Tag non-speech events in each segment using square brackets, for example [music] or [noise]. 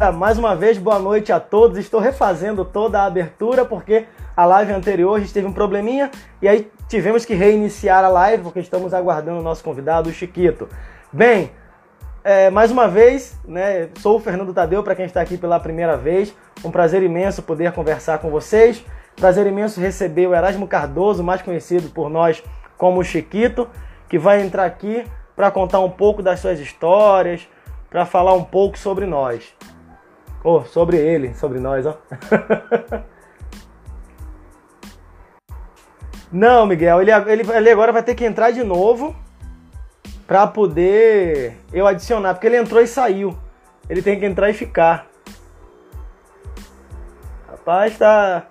Ah, mais uma vez, boa noite a todos. Estou refazendo toda a abertura porque a live anterior a gente teve um probleminha e aí tivemos que reiniciar a live porque estamos aguardando o nosso convidado, o Chiquito. Bem, é, mais uma vez, né, sou o Fernando Tadeu, para quem está aqui pela primeira vez. Um prazer imenso poder conversar com vocês. Prazer imenso receber o Erasmo Cardoso, mais conhecido por nós como Chiquito, que vai entrar aqui para contar um pouco das suas histórias, para falar um pouco sobre nós. Oh, sobre ele, sobre nós, ó. [laughs] Não, Miguel, ele, ele, ele agora vai ter que entrar de novo para poder eu adicionar, porque ele entrou e saiu. Ele tem que entrar e ficar. Rapaz, tá.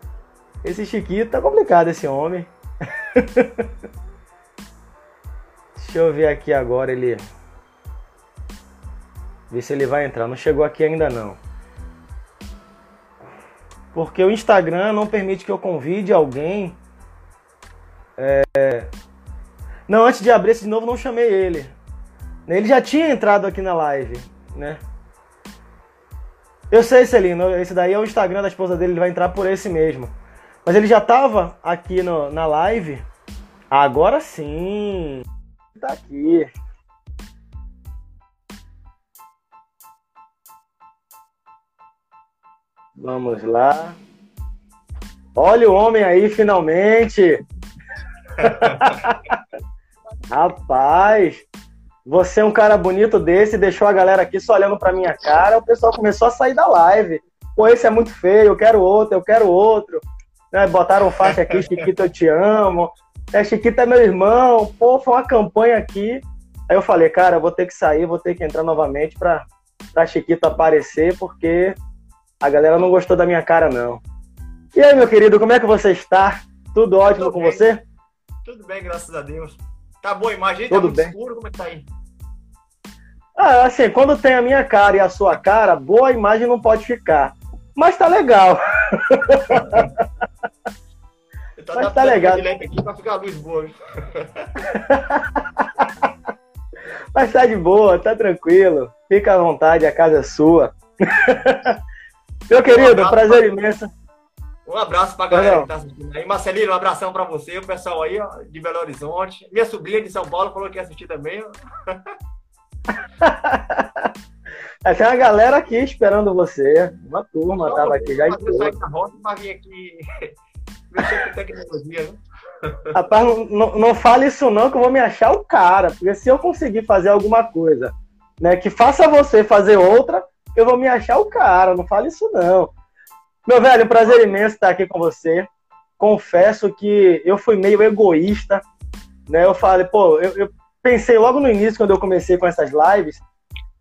Esse Chiquito tá complicado, esse homem. [laughs] Deixa eu ver aqui agora ele. Ver se ele vai entrar. Não chegou aqui ainda não. Porque o Instagram não permite que eu convide alguém. É... Não, antes de abrir esse de novo, não chamei ele. Ele já tinha entrado aqui na live, né? Eu sei, Celino, esse daí é o Instagram da esposa dele, ele vai entrar por esse mesmo. Mas ele já tava aqui no, na live. Agora sim. Tá aqui. Vamos lá. Olha o homem aí, finalmente! [laughs] Rapaz, você é um cara bonito desse, deixou a galera aqui só olhando pra minha cara, o pessoal começou a sair da live. Pô, esse é muito feio, eu quero outro, eu quero outro. Né, botaram faixa aqui, [laughs] Chiquito, eu te amo. É, Chiquito é meu irmão. Pô, foi uma campanha aqui. Aí eu falei, cara, eu vou ter que sair, vou ter que entrar novamente pra, pra Chiquito aparecer, porque a galera não gostou da minha cara, não. E aí, meu querido, como é que você está? Tudo ótimo Tudo com bem. você? Tudo bem, graças a Deus. Tá boa a imagem? Tá Tudo tá bem. escuro? Como é que tá aí? Ah, assim, quando tem a minha cara e a sua cara, boa imagem não pode ficar. Mas tá legal. [laughs] Mas tá legal. aqui pra ficar a luz boa. [laughs] Mas tá de boa, tá tranquilo. Fica à vontade, a casa é sua. [laughs] Meu querido, um prazer pra... imenso. Um abraço pra galera que tá assistindo aí. Marcelino, um abração pra você, o pessoal aí ó, de Belo Horizonte. Minha sobrinha de São Paulo falou que ia assistir também. [laughs] Essa é uma galera aqui esperando você. Uma turma não, tava aqui já em pra vir aqui [laughs] mexer com tecnologia, né? Rapaz, não, não fale isso não, que eu vou me achar o cara. Porque se eu conseguir fazer alguma coisa né, que faça você fazer outra, eu vou me achar o cara, não fale isso não. Meu velho, prazer imenso estar aqui com você. Confesso que eu fui meio egoísta, né? Eu falei, pô, eu, eu pensei logo no início, quando eu comecei com essas lives,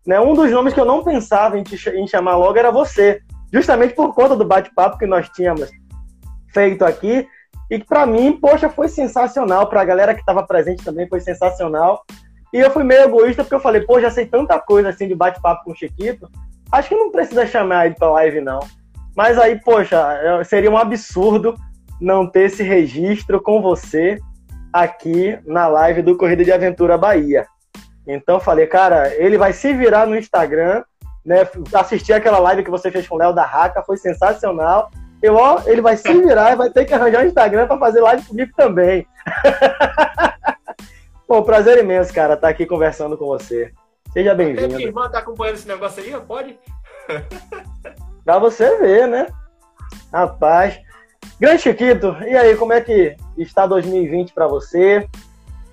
né? Um dos nomes que eu não pensava em, te, em chamar logo era você, justamente por conta do bate-papo que nós tínhamos feito aqui e que para mim, poxa, foi sensacional. Para a galera que estava presente também foi sensacional. E eu fui meio egoísta porque eu falei, pô, já sei tanta coisa assim de bate-papo com o Chiquito Acho que não precisa chamar ele para live, não. Mas aí, poxa, é, seria um absurdo não ter esse registro com você aqui na live do Corrida de Aventura Bahia. Então falei, cara, ele vai se virar no Instagram, né? Assistir aquela live que você fez com o Léo da Raca, foi sensacional. Eu, ó, ele vai se virar e vai ter que arranjar um Instagram para fazer live comigo também. [laughs] Pô, prazer imenso, cara, estar tá aqui conversando com você. Seja bem-vindo. Minha irmã tá acompanhando esse negócio aí, pode? [laughs] pra você ver, né? Rapaz. Grande Chiquito, e aí, como é que está 2020 para você?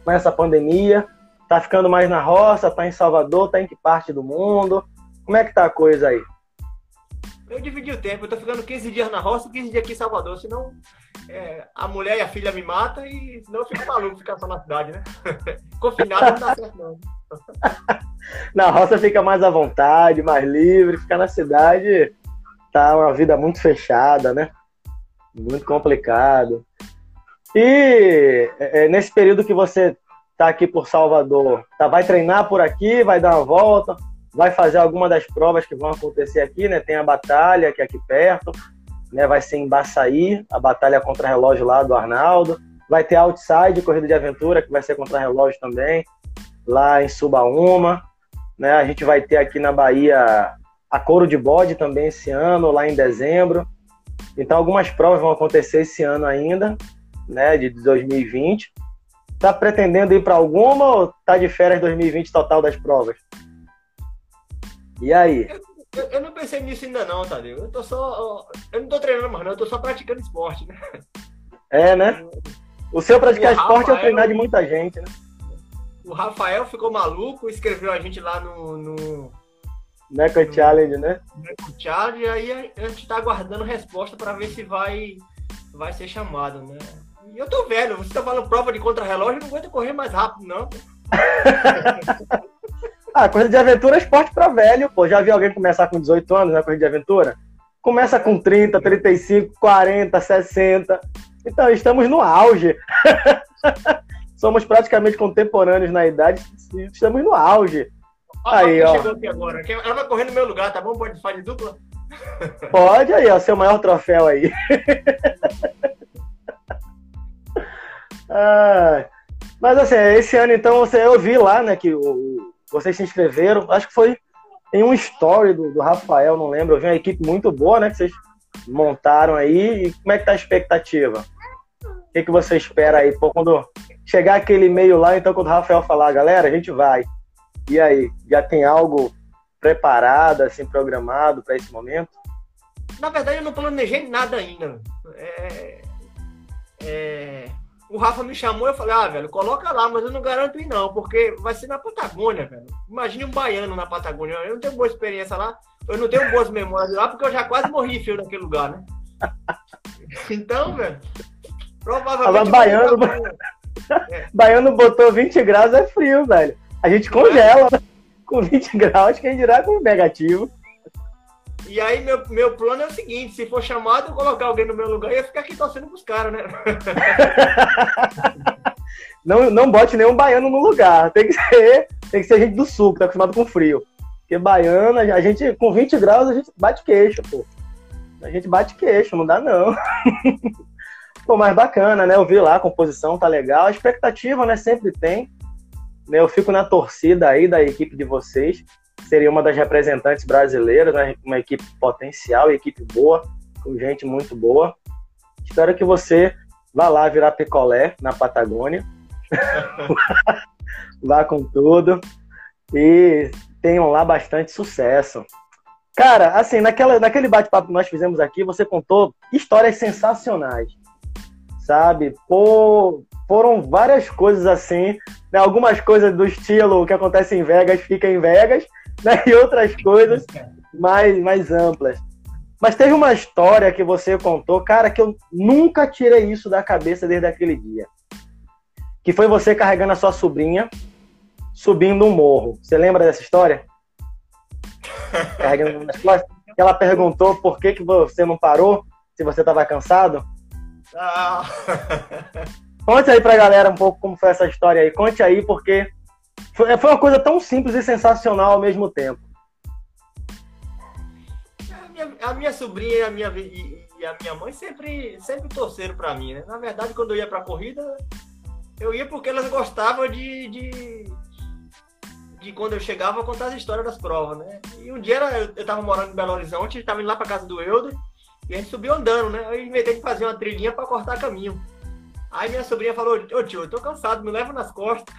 Com essa pandemia? Tá ficando mais na roça? Tá em Salvador? Tá em que parte do mundo? Como é que tá a coisa aí? Eu dividi o tempo, eu tô ficando 15 dias na roça e 15 dias aqui em Salvador, senão é, a mulher e a filha me matam e senão eu fico maluco ficar só na cidade, né? [laughs] Confinado não dá certo não. [laughs] na roça fica mais à vontade, mais livre, ficar na cidade tá uma vida muito fechada, né? Muito complicado. E é, é nesse período que você tá aqui por Salvador, tá, vai treinar por aqui, vai dar uma volta, vai fazer alguma das provas que vão acontecer aqui, né? Tem a batalha que é aqui perto, né? Vai ser em Baçaí, a batalha contra relógio lá do Arnaldo. Vai ter Outside, corrida de aventura, que vai ser contra relógio também, lá em Subaúma. Né? A gente vai ter aqui na Bahia a couro de bode também esse ano, lá em dezembro. Então, algumas provas vão acontecer esse ano ainda, né, de 2020. Tá pretendendo ir para alguma ou tá de férias 2020 total das provas? E aí? Eu, eu, não pensei nisso ainda não, Tadeu. Eu tô só. Eu não tô treinando mais, não. Eu tô só praticando esporte, né? É, né? O seu praticar esporte é o treinar de muita gente, né? O Rafael ficou maluco, escreveu a gente lá no. no Neco no, Challenge, né? Neco Challenge, aí a gente tá aguardando resposta para ver se vai, vai ser chamado, né? E eu tô velho, você tá falando prova de contra-relógio, eu não aguento correr mais rápido, não. [laughs] ah, corrida de aventura é esporte pra velho, pô. Já vi alguém começar com 18 anos na corrida de aventura? Começa com 30, 35, 40, 60. Então, estamos no auge. [laughs] Somos praticamente contemporâneos na idade, estamos no auge. aí, ó. chegou aqui agora. Ela vai correr no meu lugar, tá bom? Pode fazer dupla? [laughs] Pode aí, ó, seu maior troféu aí. [laughs] ah, mas assim, esse ano então você, eu vi lá, né, que o, vocês se inscreveram, acho que foi em um story do, do Rafael, não lembro, eu vi uma equipe muito boa, né, que vocês montaram aí, e como é que tá a expectativa? O que, que você espera aí? Pô, quando chegar aquele e-mail lá, então quando o Rafael falar, galera, a gente vai. E aí, já tem algo preparado, assim, programado para esse momento? Na verdade, eu não planejei nada ainda. É... É... O Rafa me chamou e eu falei, ah, velho, coloca lá, mas eu não garanto ir não, porque vai ser na Patagônia, velho. Imagine um baiano na Patagônia. Eu não tenho boa experiência lá, eu não tenho boas memórias lá, porque eu já quase morri feio naquele lugar, né? [laughs] Então, velho, Provavelmente. baiano, [laughs] é. baiano botou 20 graus, é frio, velho. A gente congela né? com 20 [laughs] graus, quem dirá com negativo. E aí, meu, meu plano é o seguinte: se for chamado, eu colocar alguém no meu lugar ia ficar aqui torcendo pros caras, né? [laughs] não, não bote nenhum baiano no lugar. Tem que ser, tem que ser gente do sul, que tá acostumado com frio. Porque baiano, a gente, com 20 graus, a gente bate queixo, pô. A gente bate queixo, não dá não. Pô, mais bacana, né? Eu vi lá, a composição tá legal. A expectativa, né? Sempre tem. Né? Eu fico na torcida aí da equipe de vocês. Seria uma das representantes brasileiras, né? Uma equipe potencial, equipe boa, com gente muito boa. Espero que você vá lá virar picolé na Patagônia. [laughs] vá com tudo. E tenham lá bastante sucesso. Cara, assim, naquela, naquele bate-papo que nós fizemos aqui, você contou histórias sensacionais sabe? Pô, foram várias coisas assim, né? algumas coisas do estilo que acontece em Vegas fica em Vegas, [laughs] né? E outras coisas mais, mais amplas. Mas teve uma história que você contou, cara, que eu nunca tirei isso da cabeça desde aquele dia. Que foi você carregando a sua sobrinha subindo um morro. Você lembra dessa história? [laughs] Carregando nas costas. Ela perguntou por que, que você não parou, se você estava cansado. Ah. [laughs] Conte aí pra galera um pouco como foi essa história aí. Conte aí, porque foi, foi uma coisa tão simples e sensacional ao mesmo tempo. A minha, a minha sobrinha e a minha, e, e, a minha mãe sempre, sempre torceram pra mim, né? Na verdade, quando eu ia pra corrida, eu ia porque elas gostavam de, de, de quando eu chegava contar as histórias das provas, né? E um dia eu, eu tava morando em Belo Horizonte, tava indo lá pra casa do Euder, e a gente subiu andando, né? Eu inventei de fazer uma trilhinha para cortar caminho. Aí minha sobrinha falou, ô tio, eu tô cansado, me leva nas costas.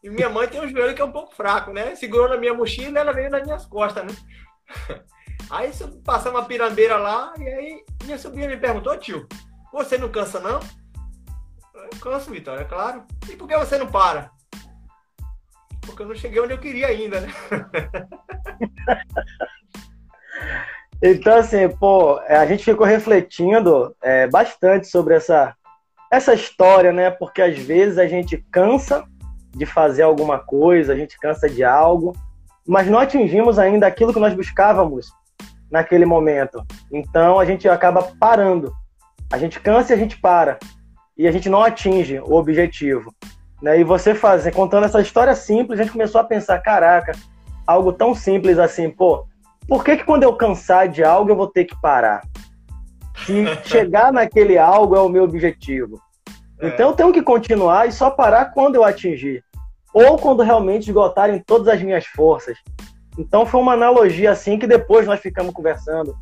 E minha mãe tem um joelho que é um pouco fraco, né? Segurou na minha mochila e ela veio nas minhas costas, né? [laughs] Aí passamos uma pirambeira lá e aí minha sobrinha me perguntou, tio, você não cansa não? Eu canso, Vitória, é claro. E por que você não para? Porque eu não cheguei onde eu queria ainda, né? [laughs] Então, assim, pô, é, a gente ficou refletindo é, bastante sobre essa, essa história, né? Porque às vezes a gente cansa de fazer alguma coisa, a gente cansa de algo, mas não atingimos ainda aquilo que nós buscávamos naquele momento. Então a gente acaba parando. A gente cansa e a gente para. E a gente não atinge o objetivo. Né? E você fazer, contando essa história simples, a gente começou a pensar, caraca, algo tão simples assim, pô, por que, que quando eu cansar de algo eu vou ter que parar? Se [laughs] chegar naquele algo é o meu objetivo. É. Então eu tenho que continuar e só parar quando eu atingir. Ou quando realmente esgotarem todas as minhas forças. Então foi uma analogia assim que depois nós ficamos conversando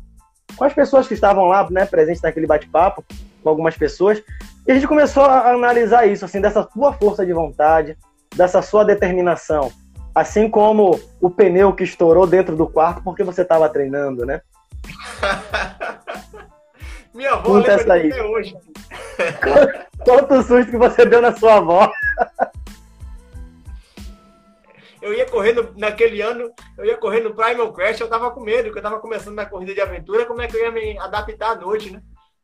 com as pessoas que estavam lá, né, presentes naquele bate-papo, com algumas pessoas, e a gente começou a analisar isso, assim, dessa sua força de vontade, dessa sua determinação, assim como o pneu que estourou dentro do quarto porque você estava treinando, né? [laughs] Minha avó Conta lembra aí. até hoje. [laughs] Quanto susto que você deu na sua avó. [laughs] Eu ia correndo naquele ano, eu ia correndo Primal Crash, eu tava com medo, porque eu tava começando na corrida de aventura, como é que eu ia me adaptar à noite, né?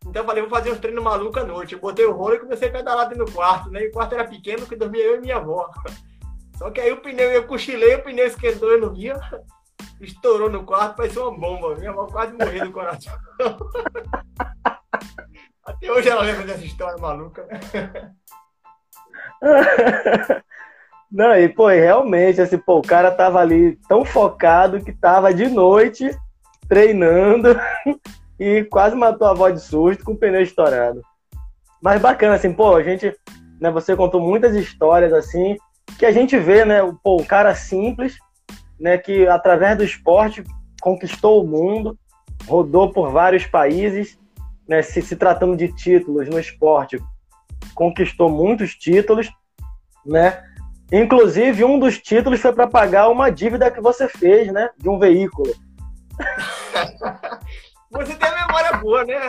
Então eu falei, vou fazer uns treinos malucos à noite. Eu botei o rolo e comecei a pedalar dentro do quarto, né? E o quarto era pequeno, que dormia eu e minha avó. Só que aí o pneu, eu cochilei, o pneu esquentou, eu não via. Estourou no quarto, parecia uma bomba. Minha avó quase morreu do coração. [laughs] Até hoje ela lembra dessa história maluca. [laughs] Não, e pô, realmente, assim, pô, o cara tava ali tão focado que tava de noite treinando [laughs] e quase matou a avó de susto com o pneu estourado. Mas bacana, assim, pô, a gente, né, você contou muitas histórias assim, que a gente vê, né, pô, um cara simples, né, que através do esporte conquistou o mundo, rodou por vários países, né, se, se tratando de títulos no esporte, conquistou muitos títulos, né? Inclusive, um dos títulos foi para pagar uma dívida que você fez, né? De um veículo. [laughs] Você tem a memória boa, né?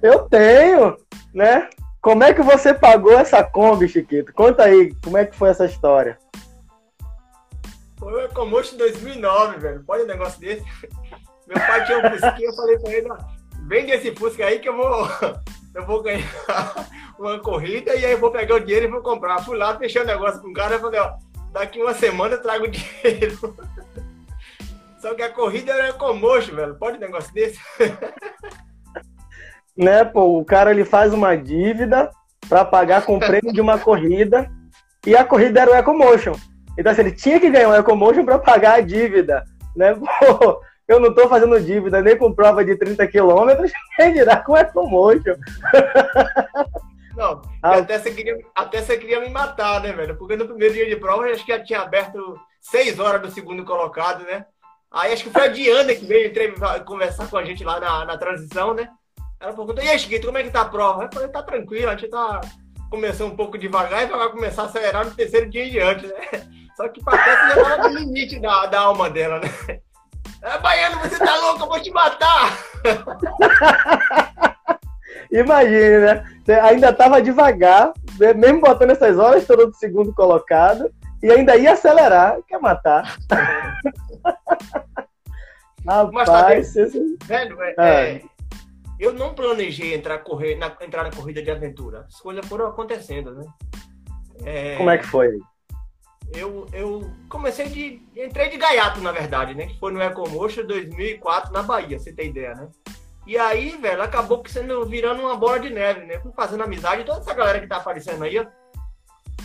Eu tenho, né? Como é que você pagou essa Kombi, Chiquito? Conta aí, como é que foi essa história? Foi o Ecomotion em 2009, velho. Pode um negócio desse? Meu pai tinha um Fusquinha, eu falei pra ele, vende esse Fusca aí que eu vou, [laughs] eu vou ganhar [laughs] uma corrida e aí vou pegar o dinheiro e vou comprar. Fui lá, fechei o negócio com o cara e falei, ó, daqui uma semana eu trago o [laughs] dinheiro. Só que a corrida era comocho, velho. Pode um negócio desse? Né, pô, o cara ele faz uma dívida para pagar com o prêmio de uma [laughs] corrida e a corrida era o Ecomotion. Então, assim, ele tinha que ganhar o Ecomotion para pagar a dívida, né? [laughs] Pô, eu não tô fazendo dívida nem com prova de 30 quilômetros, [laughs] nem dirá com Ecomotion. Não, ah, até, você queria, até você queria me matar, né, velho? Porque no primeiro dia de prova, acho que já tinha aberto 6 horas do segundo colocado, né? Aí acho que foi a Diana que veio conversar com a gente lá na, na transição, né? Ela perguntou, e aí, Chiquito, como é que tá a prova? Eu falei, tá tranquilo, a gente tá começando um pouco devagar e vai começar a acelerar no terceiro dia em diante, né? [laughs] Só que Patrícia já tava no limite da, da alma dela, né? [laughs] É, Baiano, você tá louco, eu vou te matar! [laughs] Imagine, né? Você ainda tava devagar, né? mesmo botando essas horas todo do segundo colocado, e ainda ia acelerar, quer matar. Rapaz, Mas tá esse... velho, é, é. É, eu não planejei entrar, correr, na, entrar na corrida de aventura. As coisas foram acontecendo, né? É, Como é que foi? Eu, eu comecei de. Entrei de gaiato, na verdade, né? Que foi no Ecomotion 2004 na Bahia, você tem ideia, né? E aí, velho, acabou sendo virando uma bola de neve, né? Fui fazendo amizade, toda essa galera que tá aparecendo aí,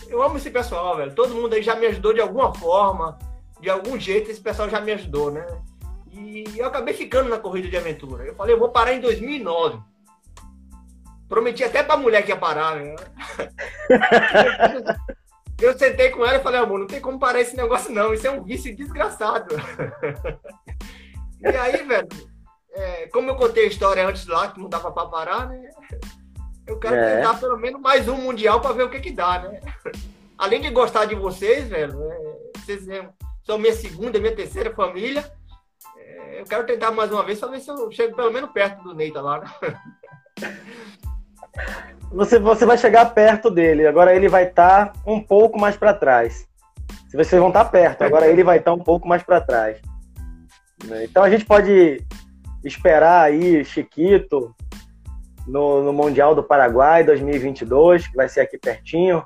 eu amo esse pessoal, velho. Todo mundo aí já me ajudou de alguma forma, de algum jeito, esse pessoal já me ajudou, né? E eu acabei ficando na corrida de aventura. Eu falei, eu vou parar em 2009. Prometi até pra mulher que ia parar, né? [laughs] eu sentei com ela e falei, amor, não tem como parar esse negócio não, isso é um vício desgraçado. [laughs] e aí, velho, é, como eu contei a história antes lá, que não dava pra parar, né? Eu quero é. tentar pelo menos mais um mundial para ver o que que dá, né? [laughs] Além de gostar de vocês, velho, é, vocês são minha segunda, minha terceira família. Eu quero tentar mais uma vez para ver se eu chego pelo menos perto do Neita lá. Né? Você, você vai chegar perto dele, agora ele vai estar tá um pouco mais para trás. Vocês vão estar tá perto, agora ele vai estar tá um pouco mais para trás. Então a gente pode esperar aí Chiquito, no, no Mundial do Paraguai 2022, que vai ser aqui pertinho.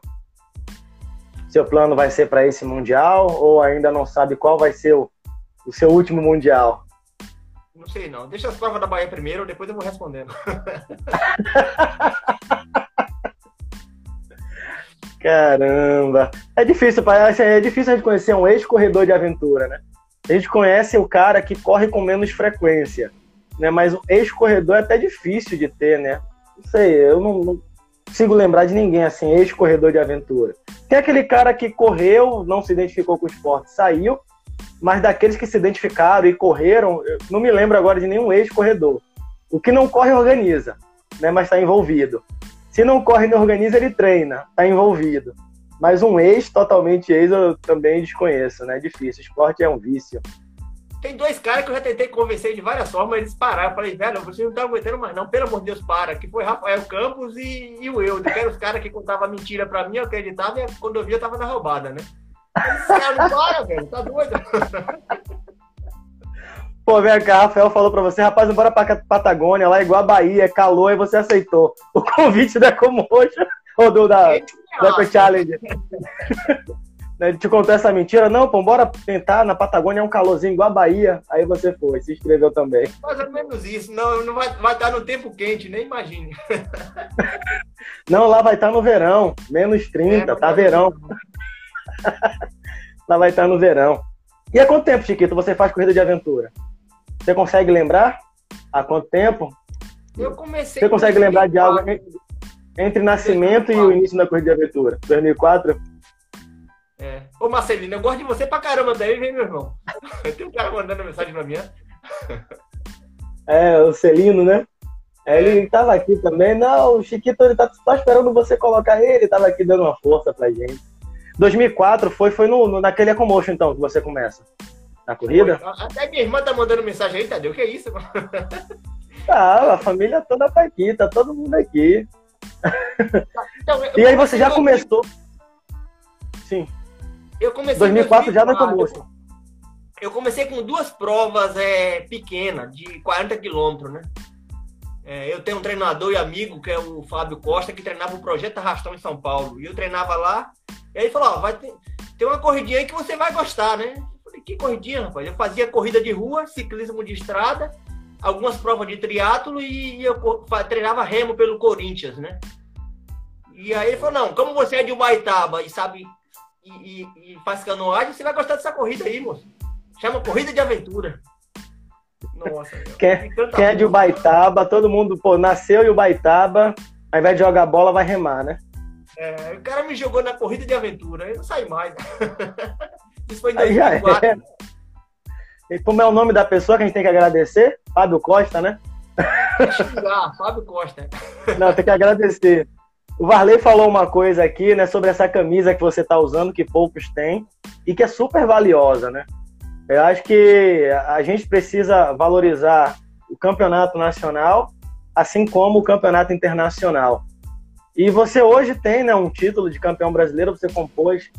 Seu plano vai ser para esse Mundial ou ainda não sabe qual vai ser o, o seu último Mundial? Não sei não. Deixa as provas da Bahia primeiro, depois eu vou respondendo. [laughs] Caramba! É difícil, parece, é difícil a gente conhecer um ex-corredor de aventura, né? A gente conhece o cara que corre com menos frequência né? Mas o ex-corredor é até difícil de ter, né? Não sei, eu não, não consigo lembrar de ninguém assim, ex-corredor de aventura. Tem aquele cara que correu, não se identificou com o esporte, saiu, mas daqueles que se identificaram e correram, não me lembro agora de nenhum ex-corredor. O que não corre organiza, né, mas está envolvido. Se não corre não organiza, ele treina, está envolvido. Mas um ex, totalmente ex, eu também desconheço, né? É difícil. Esporte é um vício. Tem dois caras que eu já tentei convencer de várias formas, eles pararam. Eu falei, velho, você não tá aguentando mais, não, pelo amor de Deus, para. Que foi Rafael Campos e, e o eu. Que eram os caras que contavam mentira pra mim, eu acreditava, e quando eu via, eu tava na roubada, né? Não para, velho, tá doido. Pô, vem cá, Rafael falou pra você, rapaz, bora pra Patagônia, lá igual a Bahia, é calor, e você aceitou o convite da Comoja, ou do da, da Challenge. Ele te contou essa mentira? Não, pô, bora tentar, na Patagônia é um calorzinho igual a Bahia. Aí você foi, se inscreveu também. Mais ou menos isso. Não, não vai, vai estar no tempo quente, nem imagine. Não, lá vai estar no verão, menos 30, é, tá verão. [laughs] lá vai estar no verão. E há quanto tempo, Chiquito, você faz corrida de aventura? Você consegue lembrar? Há quanto tempo? Eu comecei. Você consegue lembrar de algo entre nascimento 2004. e o início da corrida de aventura? 2004? É. Ô Marcelino, eu gosto de você pra caramba daí, vem, meu irmão. [laughs] Tem um cara mandando mensagem pra mim. [laughs] É, o Celino, né? É, ele tava aqui também. Não, o Chiquito ele tá só esperando você colocar ele, tava aqui dando uma força pra gente. 2004 foi, foi no, no, naquele Ecomotion, então, que você começa. Na corrida? Foi. Até minha irmã tá mandando mensagem aí, Tadeu. O que é isso? Tá, [laughs] a família toda tá aqui, tá todo mundo aqui. [laughs] Então, e aí você já começou. Sim. Eu comecei 2004, 2004 já na Comotion. Eu comecei com duas provas é, pequenas, de 40 quilômetros, né? É, eu tenho um treinador e amigo, que é o Fábio Costa, que treinava o Projeto Arrastão em São Paulo. E eu treinava lá. E aí ele falou, ó, vai ter, ter uma corridinha aí que você vai gostar, né? Eu falei, que corridinha, rapaz? Eu fazia corrida de rua, ciclismo de estrada, algumas provas de triatlo e eu treinava remo pelo Corinthians, né? E aí ele falou, não, como você é de Ubaitaba e sabe e, e, e faz canoagem, você vai gostar dessa corrida aí, moço. Chama Corrida de Aventura. Nossa, quem, é, quem é de Ubaitaba, todo mundo, pô, nasceu em Ubaitaba, ao invés de jogar bola, vai remar, né? É, o cara me jogou na corrida de aventura, eu não saí mais. [laughs] Isso foi em 2004. É. E como é o nome da pessoa que a gente tem que agradecer? Fábio Costa, né? Xingar, Fábio Costa. Não, tem que agradecer. O Varley falou uma coisa aqui, né, sobre essa camisa que você está usando, que poucos têm, e que é super valiosa, né? Eu acho que a gente precisa valorizar o campeonato nacional, assim como o campeonato internacional. E você hoje tem né, um título de campeão brasileiro, você compôs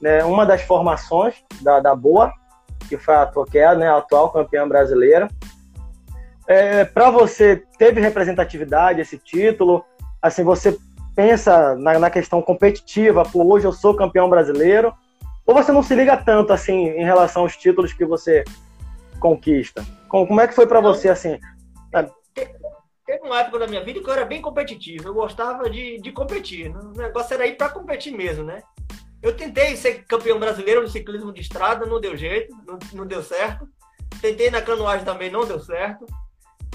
né, uma das formações da, da Boa, que foi a Toqué, né, a atual campeã brasileira. É, Para você, teve representatividade esse título? Assim, você pensa na, na questão competitiva, pô, hoje eu sou campeão brasileiro, ou você não se liga tanto assim em relação aos títulos que você conquista? Como, como é que foi para você assim? Teve uma época da minha vida que eu era bem competitivo, eu gostava de, de competir, o negócio era ir para competir mesmo, né? Eu tentei ser campeão brasileiro no ciclismo de estrada, não deu jeito, não, não deu certo. Tentei na canoagem também, não deu certo.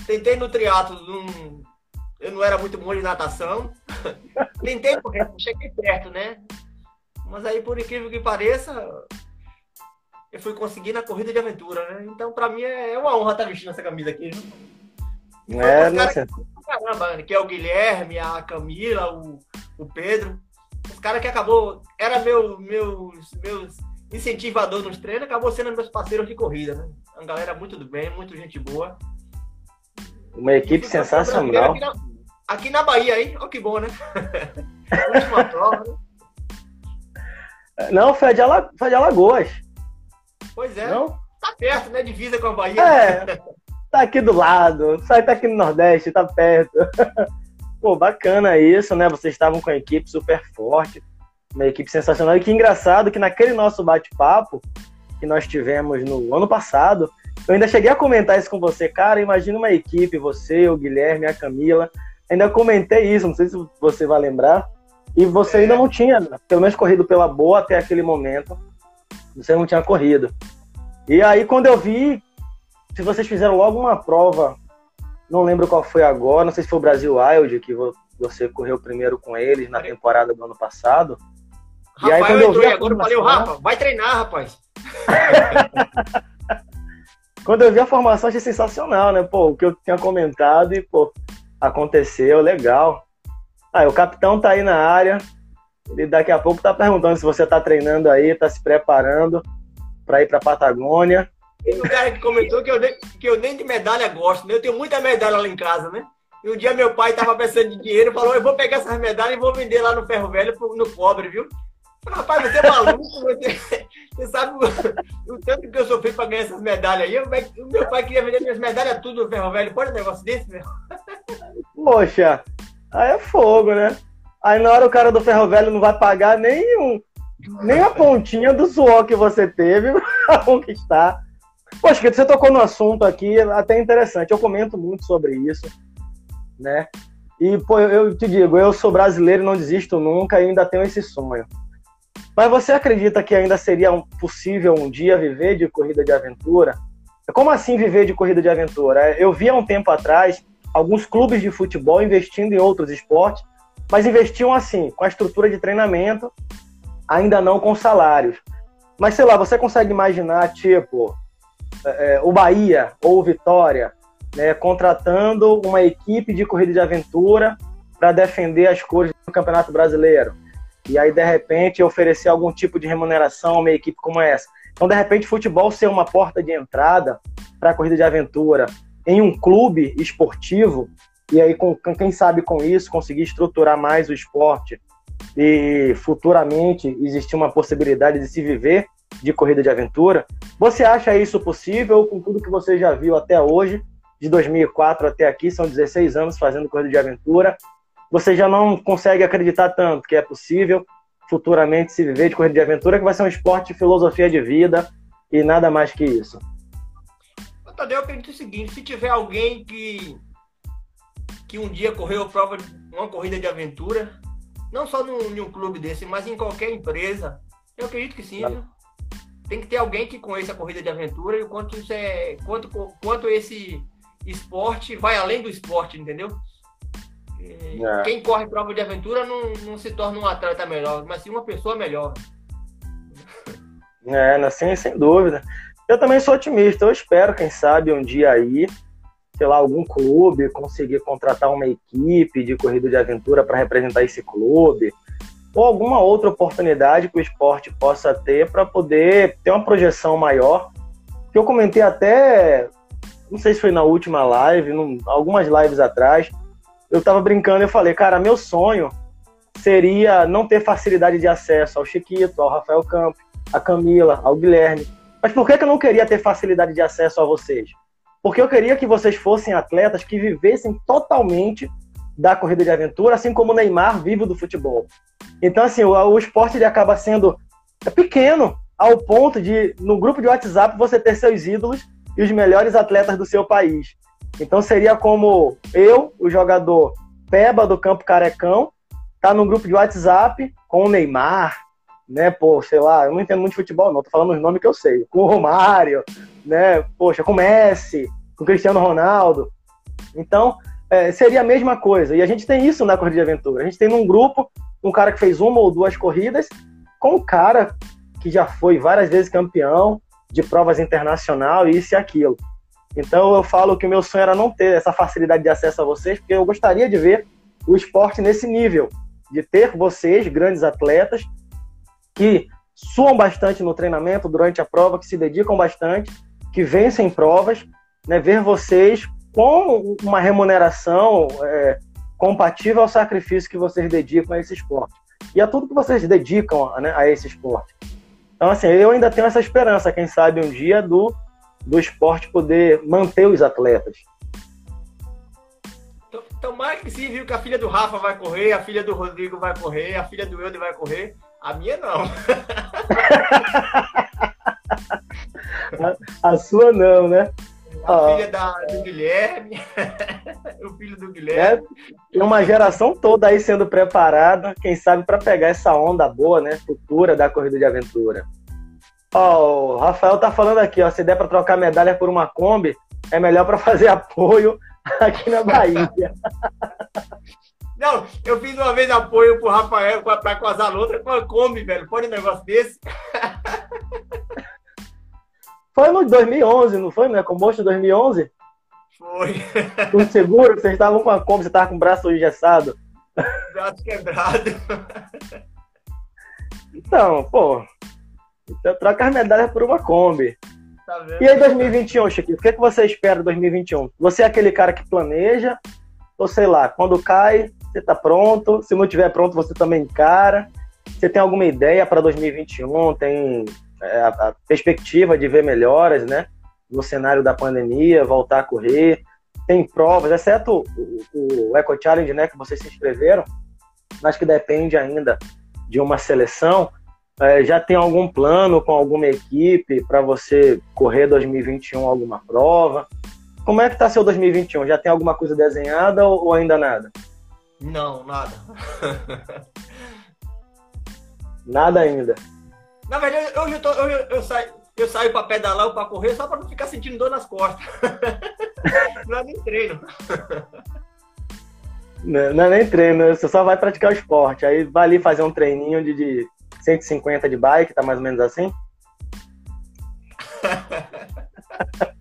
Tentei no triatlo, não, eu não era muito bom de natação. [laughs] Tentei correr, cheguei perto, né? Mas aí, por incrível que pareça, eu fui conseguir na corrida de aventura, né? Então, pra mim, é uma honra estar vestindo essa camisa aqui. É, né? Caramba, que é o Guilherme, a Camila, o, o Pedro. Os caras que acabou. Era meu, meus, meus incentivador nos treinos, acabou sendo meus parceiros de corrida, né? Uma galera muito do bem, muito gente boa. Uma equipe sensacional. Aqui na, aqui na, Bahia, hein? Olha que bom, né? [laughs] Última prova, né? Não, foi de, Ala... foi de Alagoas. Pois é. Não? Tá perto, né? Divisa com a Bahia. É. [laughs] Tá aqui do lado. Sai tá aqui no Nordeste, tá perto. [laughs] Pô, bacana isso, né? Vocês estavam com a equipe super forte. Uma equipe sensacional. E que engraçado que naquele nosso bate-papo que nós tivemos no ano passado, eu ainda cheguei a comentar isso com você, cara. Imagina uma equipe, você, o Guilherme, a Camila. Ainda comentei isso, não sei se você vai lembrar. E você ainda não tinha, pelo menos, corrido pela boa até aquele momento. Você não tinha corrido. E aí, quando eu vi, se vocês fizeram logo uma prova, não lembro qual foi agora, não sei se foi o Brasil Wild, que você correu primeiro com eles na temporada do ano passado. Rafael e aí, quando eu vi agora eu falei, o Rafa, vai treinar, rapaz. [laughs] Quando eu vi a formação, achei sensacional, né? Pô, o que eu tinha comentado e, pô, aconteceu, legal. Ah, o capitão tá aí na área. Ele daqui a pouco tá perguntando se você tá treinando aí, tá se preparando para ir pra Patagônia. Tem um cara que comentou que eu, nem, que eu nem de medalha gosto, né? Eu tenho muita medalha lá em casa, né? E um dia meu pai tava precisando de dinheiro e falou: Eu vou pegar essas medalhas e vou vender lá no Ferro Velho no cobre, viu? Rapaz, você é maluco, você, você sabe o, o, tanto que eu sofri para ganhar essas medalhas aí. O meu pai queria vender minhas medalhas tudo no ferro velho. Pode um negócio desse, meu? Poxa, aí é fogo, né? Aí na hora o cara do ferro velho não vai pagar nem, um, nem a pontinha do suor que você teve [laughs] para conquistar. Poxa, que você tocou no assunto aqui, até interessante. Eu comento muito sobre isso, né? E, pô, eu te digo, eu sou brasileiro não desisto nunca e ainda tenho esse sonho. Mas você acredita que ainda seria possível um dia viver de corrida de aventura? Como assim viver de corrida de aventura? Eu vi há um tempo atrás alguns clubes de futebol investindo em outros esportes, mas investiam assim, com a estrutura de treinamento, ainda não com salários. Mas sei lá, você consegue imaginar, tipo, é, o Bahia ou o Vitória né, contratando uma equipe de corrida de aventura para defender as cores do Campeonato Brasileiro? e aí de repente oferecer algum tipo de remuneração a uma equipe como essa. Então, de repente, futebol ser uma porta de entrada para a corrida de aventura em um clube esportivo, e aí, com, quem sabe com isso, conseguir estruturar mais o esporte e futuramente existir uma possibilidade de se viver de corrida de aventura. Você acha isso possível com tudo que você já viu até hoje, de 2004 até aqui, são 16 anos fazendo corrida de aventura? você já não consegue acreditar tanto que é possível futuramente se viver de corrida de aventura, que vai ser um esporte de filosofia de vida e nada mais que isso. Tadeu, eu acredito o seguinte, se tiver alguém que, que um dia correu prova, uma corrida de aventura, não só num, num clube desse, mas em qualquer empresa, eu acredito que sim, viu? Tem que ter alguém que conheça a corrida de aventura e o quanto isso é. Quanto, quanto esse esporte vai além do esporte, entendeu? É. Quem corre prova de aventura não, não se torna um atleta melhor, mas sim uma pessoa melhor. É, assim, sem dúvida. Eu também sou otimista. Eu espero, quem sabe, um dia aí, sei lá, algum clube conseguir contratar uma equipe de corrida de aventura para representar esse clube, ou alguma outra oportunidade que o esporte possa ter para poder ter uma projeção maior. Que eu comentei até, não sei se foi na última live, num, algumas lives atrás, eu tava brincando e falei, cara, meu sonho seria não ter facilidade de acesso ao Chiquito, ao Rafael Campos, a Camila, ao Guilherme. Mas por que, que eu não queria ter facilidade de acesso a vocês? Porque eu queria que vocês fossem atletas que vivessem totalmente da corrida de aventura, assim como o Neymar vive do futebol. Então, assim, o, o esporte ele acaba sendo pequeno ao ponto de, no grupo de WhatsApp, você ter seus ídolos e os melhores atletas do seu país. Então seria como eu, o jogador Peba do Campo Carecão, tá no grupo de WhatsApp com o Neymar, né? Pô, sei lá, eu não entendo muito de futebol, não, tô falando os nomes que eu sei. Com o Romário, né? Poxa, com o Messi, com o Cristiano Ronaldo. Então, é, seria a mesma coisa. E a gente tem isso na corrida de aventura. A gente tem num grupo um cara que fez uma ou duas corridas com um cara que já foi várias vezes campeão de provas internacional, isso e aquilo. Então eu falo que o meu sonho era não ter essa facilidade de acesso a vocês, porque eu gostaria de ver o esporte nesse nível, de ter vocês, grandes atletas, que suam bastante no treinamento durante a prova, que se dedicam bastante, que vencem provas, né, ver vocês com uma remuneração é, compatível ao sacrifício que vocês dedicam a esse esporte. E a tudo que vocês dedicam né, a esse esporte. Então, assim, eu ainda tenho essa esperança, quem sabe um dia, do do esporte poder manter os atletas. Tomara que sim, viu? Que a filha do Rafa vai correr, a filha do Rodrigo vai correr, a filha do Eudes vai correr. A minha não. [laughs] a, a, sua não, né? A filha da, do Guilherme, [laughs] o filho do Guilherme. É, uma geração toda aí sendo preparada, quem sabe, para pegar essa onda boa, né? Futura da corrida de aventura. Ó, o Rafael tá falando aqui, ó, se der para trocar medalha por uma Kombi, é melhor para fazer [laughs] apoio aqui na Bahia. [laughs] Não, eu fiz uma vez apoio pro Rafael para com as alunas com a Kombi, velho. Pode um negócio desse? Foi no 2011, não foi, né? Com o de 2011? Foi. Com seguro, vocês estavam com a Kombi, você estava com o braço engessado. Braço quebrado. Então, pô. Então troca as medalhas por uma Kombi. Tá e aí, 2021, Chiquinho, o que, é que você espera de 2021? Você é aquele cara que planeja, ou sei lá, quando cai, você tá pronto, se não tiver pronto, você também encara. Você tem alguma ideia para 2021? Tem a, a, perspectiva de ver melhoras, né? No cenário da pandemia, voltar a correr. Tem provas, exceto o, o, o Eco Challenge, né? Que vocês se inscreveram, mas que depende ainda de uma seleção. É, já tem algum plano com alguma equipe para você correr 2021 alguma prova? Como é que tá seu 2021? Já tem alguma coisa desenhada ou, ou ainda nada? Não, nada. [laughs] nada ainda. Na verdade, hoje eu, tô, eu, eu, saio, eu saio para pedalar ou para correr só para não ficar sentindo dor nas costas. [laughs] não é nem treino. Não, não, é nem treino, você só vai praticar o esporte. Aí vai ali fazer um treininho de, de 150 de bike, tá mais ou menos assim? [laughs]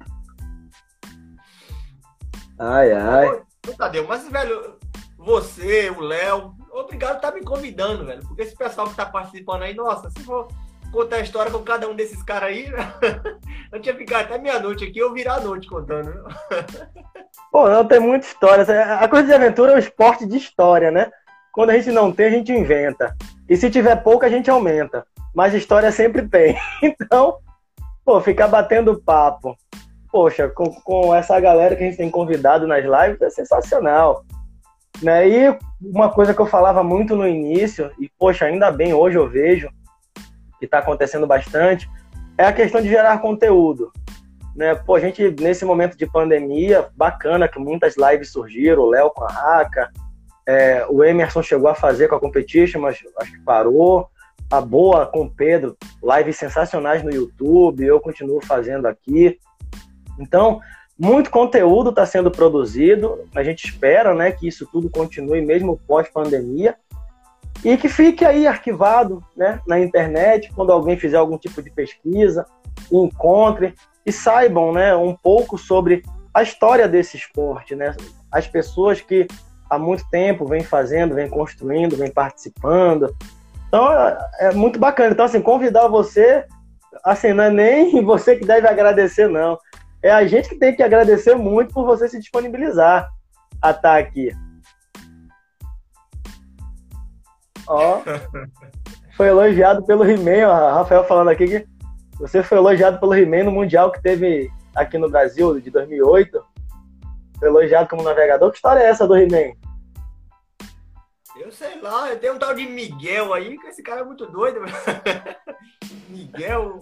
ai, ai. Ô, Tadeu, mas, velho, você, o Léo, obrigado por estar tá me convidando, velho. Porque esse pessoal que tá participando aí, nossa, se for contar a história com cada um desses caras aí, [laughs] eu tinha ficado até meia-noite aqui, eu virar a noite contando. [laughs] Pô, não, tem muita história. A coisa de aventura é um esporte de história, né? Quando a gente não tem, a gente inventa. E se tiver pouco, a gente aumenta. Mas história sempre tem. [laughs] Então, pô, ficar batendo papo. Poxa, com, com essa galera que a gente tem convidado nas lives é sensacional. Né? E uma coisa que eu falava muito no início, e poxa, ainda bem hoje eu vejo, que está acontecendo bastante, é a questão de gerar conteúdo. Né? Pô, a gente, nesse momento de pandemia, bacana que muitas lives surgiram, o Léo com a Raca, é, o Emerson chegou a fazer com a Competition, mas acho que parou. A Boa com o Pedro, lives sensacionais no YouTube, eu continuo fazendo aqui. Então, muito conteúdo está sendo produzido, a gente espera né, que isso tudo continue mesmo pós-pandemia e que fique aí arquivado né, na internet quando alguém fizer algum tipo de pesquisa, encontre e saibam né, um pouco sobre a história desse esporte, né? as pessoas que há muito tempo vêm fazendo, vêm construindo, vêm participando. Então é muito bacana. Então, assim, convidar você, assim, não é nem [laughs] você que deve agradecer, não. É a gente que tem que agradecer muito por você se disponibilizar a estar aqui. Ó, foi elogiado pelo He-Man, Rafael falando aqui que você foi elogiado pelo He-Man no Mundial que teve aqui no Brasil, de 2008. Foi elogiado como navegador. Que história é essa do He-Man? Eu sei lá, tem um tal de Miguel aí, que esse cara é muito doido. [laughs] Miguel.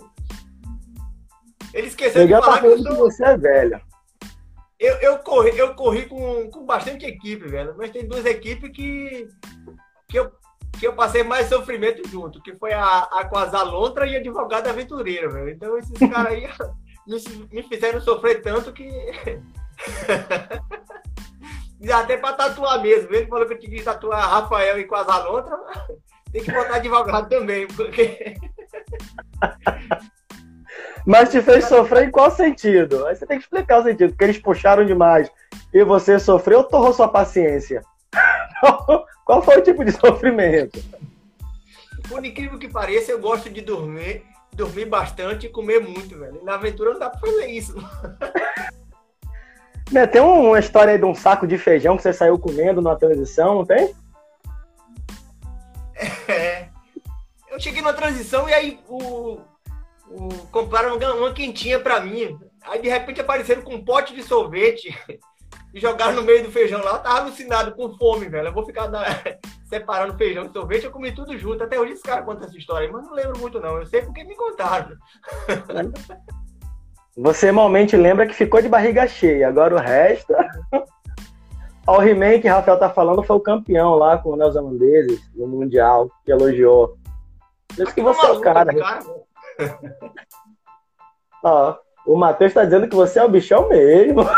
Ele esqueceu Miguel de falar tá que, eu sou... que você é velho. Eu, eu corri, eu corri com, com bastante equipe, velho. Mas tem duas equipes que, que, eu, que eu passei mais sofrimento junto, que foi a, a Quasalontra e a Advogada Aventureira, velho. Então esses [laughs] caras aí me, me fizeram sofrer tanto que. [laughs] até pra tatuar mesmo. Ele falou que eu tinha que tatuar Rafael e Quasalontra. Tem que botar advogado também, porque. [laughs] Mas te fez sofrer em qual sentido? Aí você tem que explicar o sentido, porque eles puxaram demais e você sofreu ou torrou sua paciência? Qual foi o tipo de [laughs] sofrimento? Por incrível que pareça, eu gosto de dormir, dormir bastante e comer muito, velho. Na aventura não dá pra fazer isso. [laughs] Né, tem uma história aí de um saco de feijão que você saiu comendo na transição, não tem? É. Eu cheguei na transição e aí o, o, compraram uma quentinha pra mim. Aí de repente apareceram com um pote de sorvete e jogaram no meio do feijão lá. Eu tava alucinado com fome, velho. Eu vou ficar na... [laughs] separando feijão e sorvete. Eu comi tudo junto. Até hoje esse cara conta essa história, mas não lembro muito não. Eu sei porque me contaram. [laughs] Você normalmente lembra que ficou de barriga cheia, agora o resto. [laughs] o He-Man que Rafael tá falando foi o campeão lá com os neozelandeses no Mundial, que elogiou. Diz que você é o cara. cara. Ó, o Matheus tá dizendo que você é o bichão mesmo. [laughs]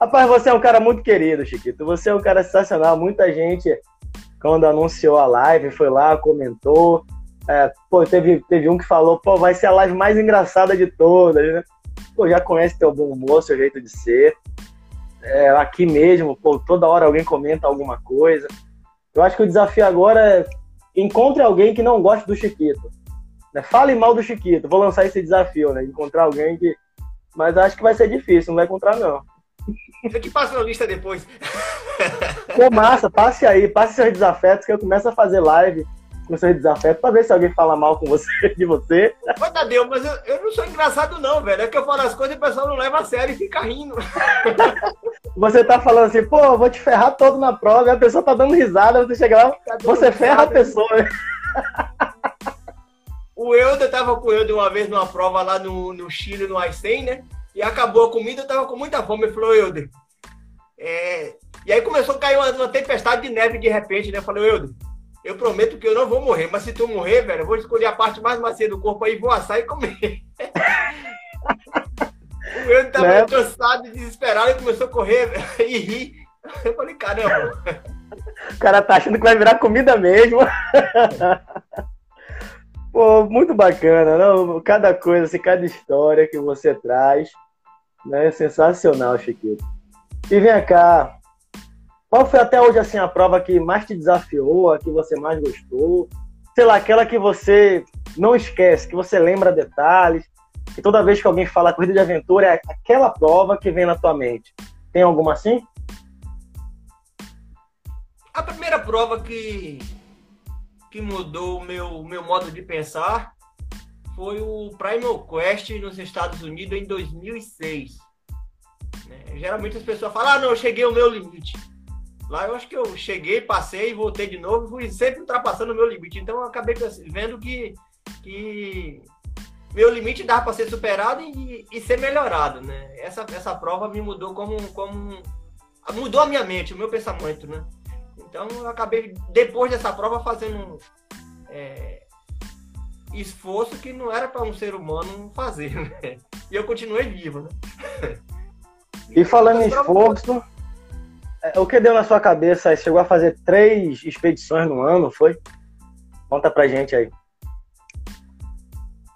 Rapaz, você é um cara muito querido, Chiquito. Você é um cara sensacional. Muita gente, quando anunciou a live, foi lá, comentou É, pô, teve, teve um que falou, pô, vai ser a live mais engraçada de todas, né? Pô, já conhece teu bom humor, seu jeito de ser. É, aqui mesmo, pô, toda hora alguém comenta alguma coisa. Eu acho que o desafio agora é encontre alguém que não goste do Chiquito. Né? Fale mal do Chiquito. Vou lançar esse desafio, né? Encontrar alguém que. Mas acho que vai ser difícil, não vai encontrar, não. Eu te passo na lista depois. Pô, massa, passe aí, passe seus desafetos que eu começo a fazer live com seus desafetos pra ver se alguém fala mal com você, [laughs] de você. Ô, Tadeu, mas eu, eu não sou engraçado não, velho. É que eu falo as coisas e o pessoal não leva a sério e fica rindo. [laughs] Você tá falando assim, pô, vou te ferrar todo na prova, e a pessoa tá dando risada, você chega lá, tá você ferra a pessoa. [laughs] O Eudo tava com o Eudo uma vez numa prova lá no, no Chile, no Einstein, né? E acabou a comida, eu tava com muita fome. Ele falou, Eudo, é... E aí começou a cair uma, uma, tempestade de neve de repente, né? Eu falei, Eudo, eu prometo que eu não vou morrer, mas se tu morrer, velho, eu vou escolher a parte mais macia do corpo aí, vou assar e comer. [laughs] o Eudo tava né? cansado e desesperado e começou a correr e rir. Eu falei, caramba. O cara tá achando que vai virar comida mesmo. [laughs] Pô, muito bacana, não? Cada coisa, assim, cada história que você traz, né? Sensacional, Chiquito. E vem cá, qual foi até hoje, assim, a prova que mais te desafiou, a que você mais gostou? Sei lá, aquela que você não esquece, que você lembra detalhes, que toda vez que alguém fala corrida de aventura é aquela prova que vem na tua mente. Tem alguma assim? A primeira prova que que mudou o meu, meu modo de pensar foi o Primal Quest nos Estados Unidos em 2006. Né? Geralmente as pessoas falam, ah, não, eu cheguei ao meu limite. Lá eu acho que eu cheguei, passei, voltei de novo, fui sempre ultrapassando o meu limite. Então eu acabei vendo que, que meu limite dava para ser superado e, e, ser melhorado, né? Essa, essa prova me mudou como, como... Mudou a minha mente, o meu pensamento, né? Então eu acabei, depois dessa prova, fazendo é, esforço que não era para um ser humano fazer, [laughs] né? E eu continuei vivo, né? E falando em esforço, é, o que deu na sua cabeça? Chegou a fazer três expedições no ano, foi? Conta pra gente aí.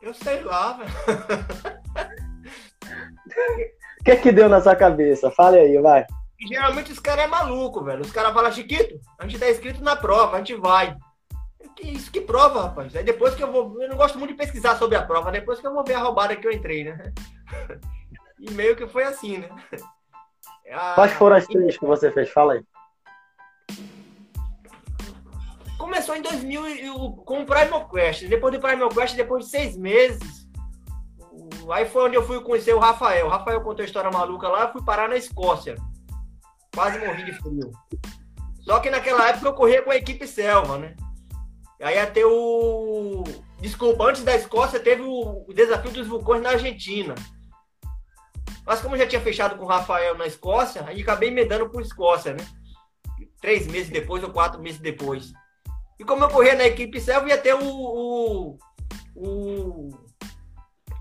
Eu sei lá, velho. [laughs] O que que deu na sua cabeça? Fale aí, vai. E geralmente os caras é maluco, velho. Os caras falam, Chiquito, a gente tá inscrito na prova, a gente vai. Que isso que prova, rapaz? Aí depois que eu vou. Eu não gosto muito de pesquisar sobre a prova, depois que eu vou ver a roubada que eu entrei, né? [laughs] E meio que foi assim, né? [laughs] Quais foram as três que você fez? Fala aí. Começou em 2000 com o Primal Quest. Depois do Primal Quest, depois de seis meses, aí foi onde eu fui conhecer o Rafael. O Rafael contou a história maluca lá, eu fui parar na Escócia. Quase morri de frio. Só que naquela época eu corria com a equipe Selva, né? Aí ter o. Desculpa, antes da Escócia teve o, desafio dos vulcões na Argentina. Mas como eu já tinha fechado com o Rafael na Escócia, aí acabei medando por Escócia, né? Três meses depois ou quatro meses depois. E como eu corria na equipe Selva, ia ter o. o, o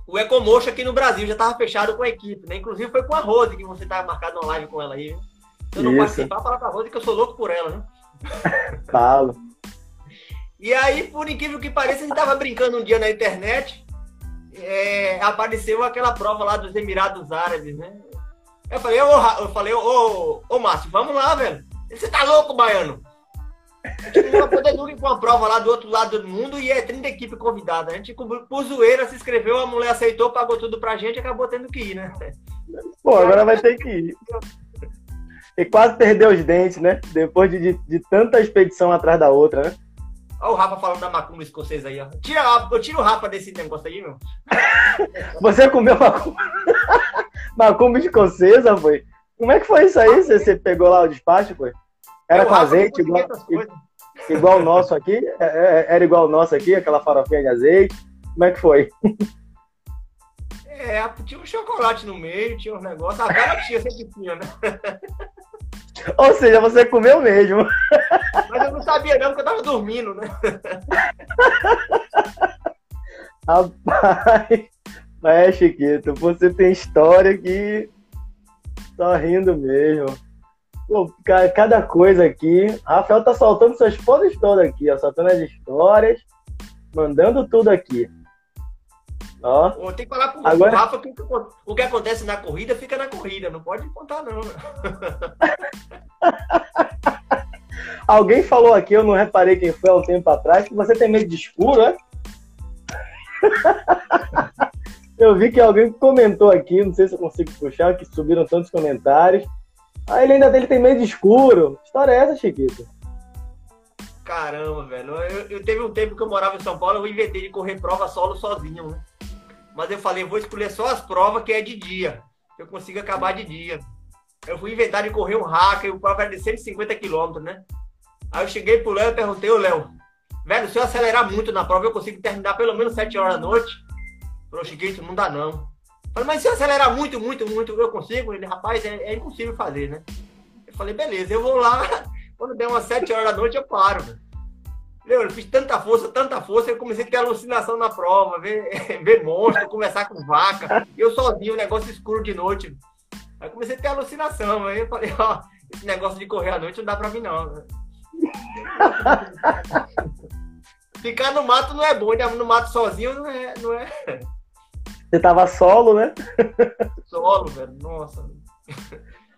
o Ecomotion aqui no Brasil já estava fechado com a equipe, né? Inclusive foi com a Rose que você estava marcado uma live com ela aí. Viu? Se eu não Isso. participar, fala pra Rose que eu sou louco por ela, né? [laughs] Falo. E aí, por incrível que pareça, a gente tava brincando um dia na internet, é, apareceu aquela prova lá dos Emirados Árabes, né? Eu falei, ô, eu falei, ô, ô, Márcio, vamos lá, velho. Você tá louco, baiano? A gente não vai poder nunca ir pra uma prova lá do outro lado do mundo e é 30 equipes convidadas. A gente, por zoeira, se inscreveu, a mulher aceitou, pagou tudo pra gente e acabou tendo que ir, né? Pô, agora vai ter que ir e quase perdeu os dentes, né? Depois de, de, de, tanta expedição atrás da outra, né? Olha o Rafa falando da macumba escocesa aí, ó. Tira, eu tiro o Rafa desse negócio aí, meu. [laughs] Você comeu macumba, [laughs] macumba escocesa, foi? Como é que foi isso aí? Você, você pegou lá o despacho, foi? Era com azeite, igual, igual o nosso aqui? É, é, era igual o nosso aqui, aquela farofinha de azeite? Como é que foi? É, tinha um chocolate no meio, tinha uns negócios. A vela tinha, sempre tinha, né? [laughs] Ou seja, você comeu mesmo. Mas eu não sabia não, porque eu tava dormindo, né? [laughs] Rapaz, é, Chiquito, você tem história que só rindo mesmo. Pô, cada coisa aqui. Rafael tá soltando suas fotos todas aqui, ó, soltando as histórias. Mandando tudo aqui. Ó. Tem que falar pro, Agora... Rafa que o que acontece na corrida fica na corrida. Não pode contar, não. [laughs] Alguém falou aqui, eu não reparei quem foi há um tempo atrás, que você tem medo de escuro, é? [laughs] eu vi que alguém comentou aqui, não sei se eu consigo puxar, que subiram tantos comentários. Ah, ele ainda dele tem medo de escuro. Que história é essa, Chiquito? Caramba, velho. Eu, eu, teve um tempo que eu morava em São Paulo, eu inventei de correr prova solo sozinho, né? Mas eu falei, vou escolher só as provas que é de dia. Que eu consigo acabar de dia. Eu fui inventar de correr um hacker, o prova era de 150 km, né? Aí eu cheguei pro Léo e perguntei, ô Léo, velho, se eu acelerar muito na prova, eu consigo terminar pelo menos 7 horas da noite? Falou, Chiquito, não dá não. Falei, mas se eu acelerar muito, muito, muito, eu consigo? Ele, rapaz, é, é impossível fazer, né? Eu falei, beleza, eu vou lá, [laughs] quando der umas 7 horas da noite, eu paro, velho. Eu fiz tanta força, tanta força, eu comecei a ter alucinação na prova, ver, [laughs] ver monstro, começar com vaca. Eu sozinho, o negócio escuro de noite. Aí comecei a ter alucinação. Aí eu falei, ó, esse negócio de correr à noite não dá pra mim, não. [laughs] Ficar no mato não é bom, né? no mato sozinho não é. Não é... Você tava solo, né? Solo, velho. Nossa.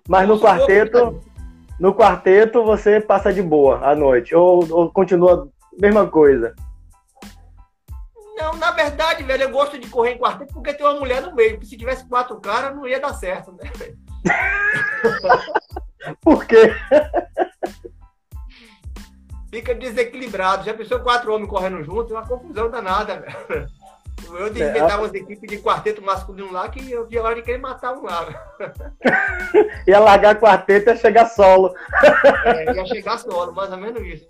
Mas no quarteto, no quarteto você passa de boa à noite ou, ou continua mesma coisa? Não, na verdade, velho, eu gosto de correr em quarteto porque tem uma mulher no meio. Porque se tivesse quatro caras, não ia dar certo, né? [laughs] Por quê? fica desequilibrado. Já pensou quatro homens correndo junto? É uma confusão danada, velho. Eu de inventar é. umas equipes de quarteto masculino lá que eu via a hora de querer matar um lá. [laughs] ia largar quarteto e ia chegar solo. É, ia chegar solo, mais ou menos isso.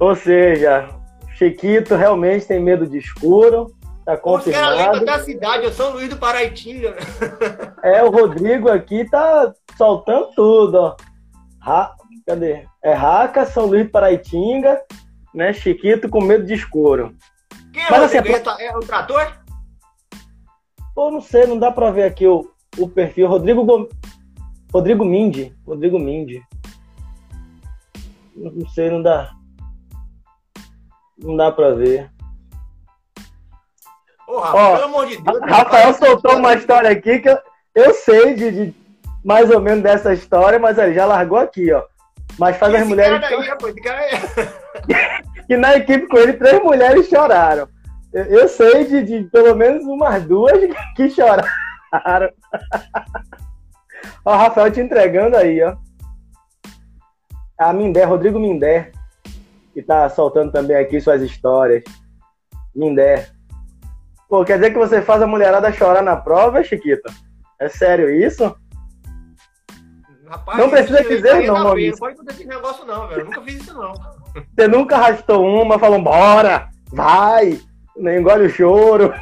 Ou seja, Chiquito realmente tem medo de escuro. Tá confirmado. Os caras da cidade, eu sou Luís do Paraitinga. [laughs] É, o Rodrigo aqui tá soltando tudo, ó. Ra... Cadê? É Raca, São Luís do Paraitinga, né? Chiquito com medo de escuro. Quem é, Mas, assim, é, é o trator? Pô, não sei, não dá pra ver aqui o, o perfil. Rodrigo Gom... Rodrigo Mindy. Rodrigo Mindy. Não sei, não dá. Não dá pra ver. Ô, Rafa, Ó, pelo amor de Deus. Rafael soltou uma história aqui que eu, eu sei de, de, mais ou menos dessa história, mas ele já largou aqui, ó. Mas faz as mulheres. Cara aí, rapaz, cara é... [laughs] que na equipe com ele, três mulheres choraram. Eu, eu sei de, de, pelo menos umas duas que choraram. [laughs] ó, o Rafael te entregando aí, ó. A Mindé, Rodrigo Mindé, que tá soltando também aqui suas histórias. Mindé. Pô, quer dizer que você faz a mulherada chorar na prova, Chiquita? É sério isso? Rapaz, não precisa dizer não, não. Não pode acontecer esse negócio não, velho. Eu nunca fiz isso não. Você nunca arrastou uma, falou, bora, vai, nem engole o choro.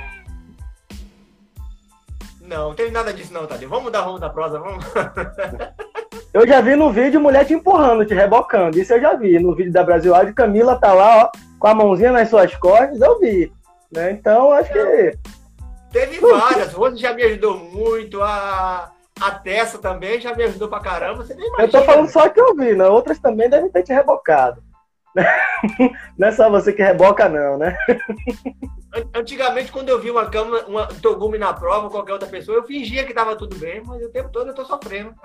Não, não teve nada disso não, Tadinho. Vamos dar rumo da prosa, vamos. [laughs] eu já vi no vídeo mulher te empurrando, te rebocando. Isso eu já vi. No vídeo da Brasil Áudio, Camila tá lá, ó, com a mãozinha nas suas costas, eu vi. Né? Então, acho que. Teve várias. Rose já me ajudou muito. A, a Tessa também já me ajudou pra caramba. Você nem imagina. Eu tô falando só que eu vi, né? Outras também devem ter te rebocado. [laughs] Não é só você que reboca, não, né? [laughs] Antigamente, quando eu vi uma cama, uma Togumi na prova, qualquer outra pessoa, eu fingia que tava tudo bem, mas o tempo todo eu tô sofrendo. [laughs]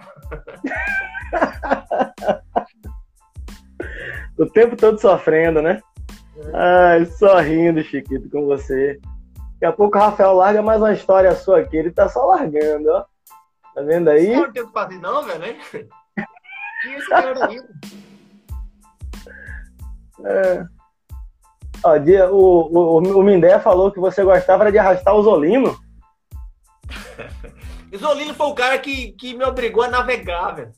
o tempo todo sofrendo, né? É. Ai, só rindo, Chiquito, com você. Daqui a pouco o Rafael larga mais uma história sua aqui. Ele tá só largando, ó. Tá vendo aí? Não tem o que fazer, não, velho, [laughs] hein? Que esse cara aí? É. O, o, o Mindé falou que você gostava de arrastar o Zolino. [laughs] Zolino foi o cara que, que me obrigou a navegar, velho.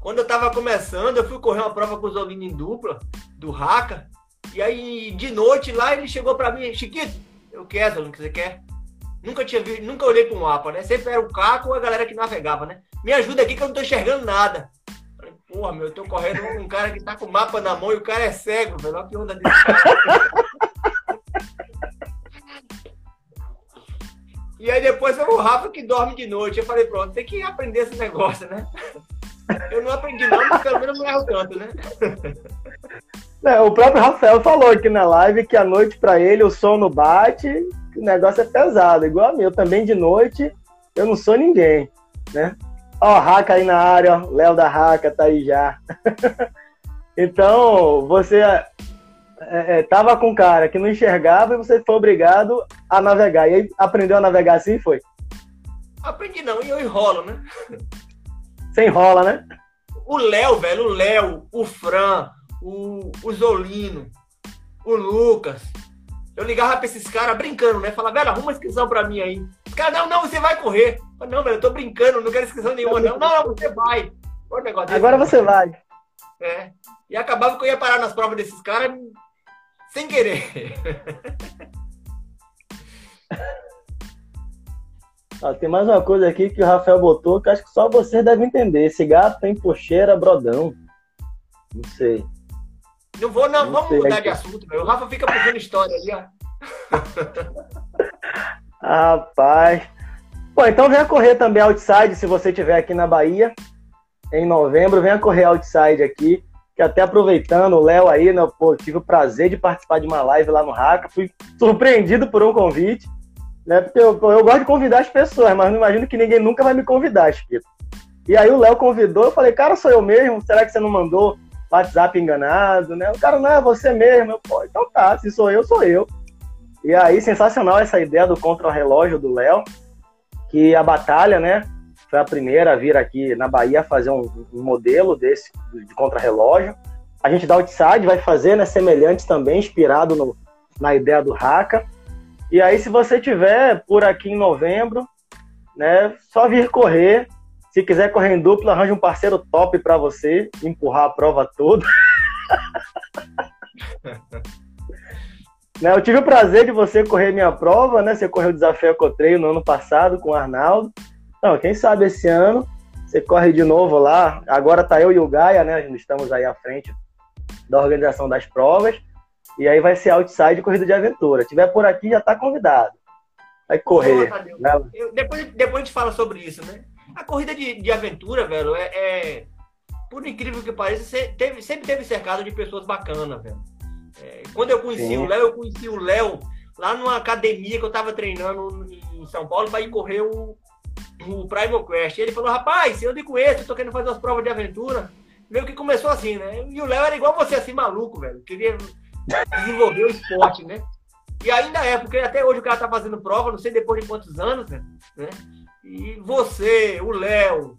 Quando eu tava começando, eu fui correr uma prova com o Zolino em dupla, do Raca. E aí, de noite lá, ele chegou pra mim, Chiquito, eu quero, Zolino, que você quer? Nunca tinha visto, nunca olhei um mapa, né? Sempre era o Caco ou a galera que navegava, né? Me ajuda aqui que eu não tô enxergando nada. Porra, meu, eu tô correndo com um cara que tá com o mapa na mão e o cara é cego, velho. Olha que onda cara. E aí depois é o Rafa que dorme de noite. Eu falei, pronto, tem que aprender esse negócio, né? Eu não aprendi não, mas pelo menos não erro tanto, né? O próprio Rafael falou aqui na live que a noite para ele o sono bate, o negócio é pesado, igual a mim. Eu também de noite, eu não sou ninguém, né? Ó, Raca aí na área, ó, Léo da Raca tá aí já. [laughs] então, você é, é, tava com um cara que não enxergava e você foi obrigado a navegar. E aí aprendeu a navegar assim, foi? Aprendi não, e eu enrolo, né? Você enrola, né? O Léo, velho, o Léo, o Fran, o, o Zolino, o Lucas. Eu ligava pra esses caras brincando, né? Falava, velho, arruma uma inscrição pra mim aí. Os caras, não, não, você vai correr. Eu, não, velho, eu tô brincando, não quero inscrição nenhuma, não. Não, não, você vai. Agora você vai. É. E acabava que eu ia parar nas provas desses caras sem querer. [laughs] Ah, tem mais uma coisa aqui que o Rafael botou que acho que só vocês devem entender. Esse gato tem pocheira brodão. Não sei. Não vou, não, não vamos mudar aqui. de assunto, meu. O Rafa fica puxando história ali, ó. [laughs] Rapaz. Pô, então venha correr também outside se você estiver aqui na Bahia. Em novembro, venha correr outside aqui. Que até aproveitando, o Léo aí, né, pô, tive o prazer de participar de uma live lá no Raca. Fui surpreendido por um convite. Né, porque eu, eu gosto de convidar as pessoas, mas não imagino que ninguém nunca vai me convidar, Chiquito. E aí o Léo convidou, eu falei, cara, sou eu mesmo? Será que você não mandou WhatsApp enganado, né? O cara, não, é você mesmo. Eu, Pô, então tá, se sou eu, sou eu. E aí, sensacional essa ideia do contra-relógio do Léo, que a batalha, né, foi a primeira a vir aqui na Bahia fazer um, um modelo desse de contra-relógio. A gente da Outside vai fazer, né, semelhante também, inspirado no, na ideia do Haka. E aí, se você tiver por aqui em novembro, né, só vir correr, se quiser correr em dupla, arranje um parceiro top para você empurrar a prova toda. [laughs] né, eu tive o prazer de você correr minha prova, né? Você correu o desafio Ecotreio no ano passado com o Arnaldo. Então, quem sabe esse ano você corre de novo lá. Agora tá eu e o Gaia, né? Estamos aí à frente da organização das provas. E aí vai ser outside corrida de aventura. Se tiver por aqui, já tá convidado. Vai correr. né? eu, depois, depois a gente fala sobre isso, né? A corrida de, de aventura, velho, é, é, Por incrível que pareça, teve, sempre teve cercado de pessoas bacanas, velho. É, quando eu conheci Sim. o Léo, eu conheci o Léo lá numa academia que eu tava treinando em São Paulo para ir correr o, o Primal Quest. Ele falou, rapaz, eu te conheço, eu tô querendo fazer umas provas de aventura. Meio que começou assim, né? E o Léo era igual você, assim, maluco, velho. Queria desenvolver o esporte, né? E ainda é, porque até hoje o cara tá fazendo prova, não sei depois de quantos anos, né? E você, o Léo,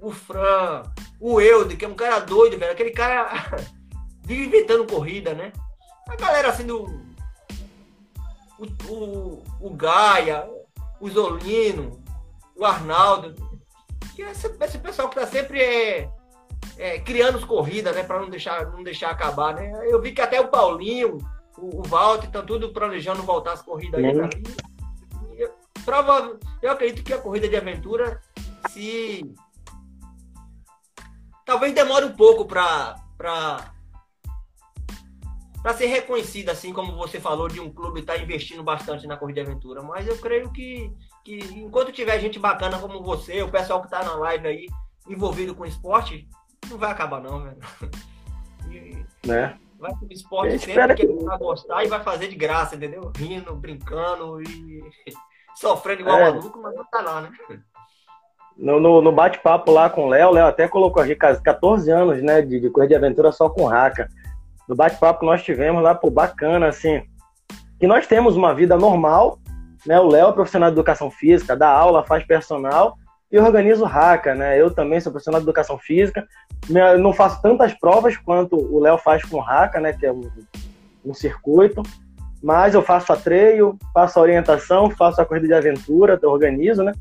o Fran, o Eude, que é um cara doido, velho. Aquele cara [laughs] vive inventando corrida, né? A galera assim do. O, o, o Gaia, o Zolino, o Arnaldo. Que esse, esse pessoal que tá sempre é, é, criando corridas, né? Pra não deixar, não deixar acabar, né? Eu vi que até o Paulinho, o, o Walter, estão tudo planejando voltar as corridas aí. Uhum prova, eu acredito que a corrida de aventura se talvez demore um pouco para para ser reconhecida, assim como você falou, de um clube estar tá investindo bastante na corrida de aventura. Mas eu creio que, que enquanto tiver gente bacana como você, o pessoal que está na live aí, envolvido com esporte, não vai acabar não, velho. [laughs] E, né? Vai ser esporte sempre que ele vai gostar e vai fazer de graça, entendeu? Rindo, brincando e [laughs] sofrendo igual é. maluco, mas não tá lá, né? No, no, no bate-papo lá com o Léo, o Léo até colocou aqui 14 anos, né, de, de corrida de aventura só com raca. No bate-papo que nós tivemos lá, pô, bacana, assim, que nós temos uma vida normal, né, o Léo é profissional de educação física, dá aula, faz personal e organiza o raca, né, eu também sou profissional de educação física, não faço tantas provas quanto o Léo faz com o raca, né, que é um, um circuito, mas eu faço a treino, faço a orientação, faço a corrida de aventura, organizo, né?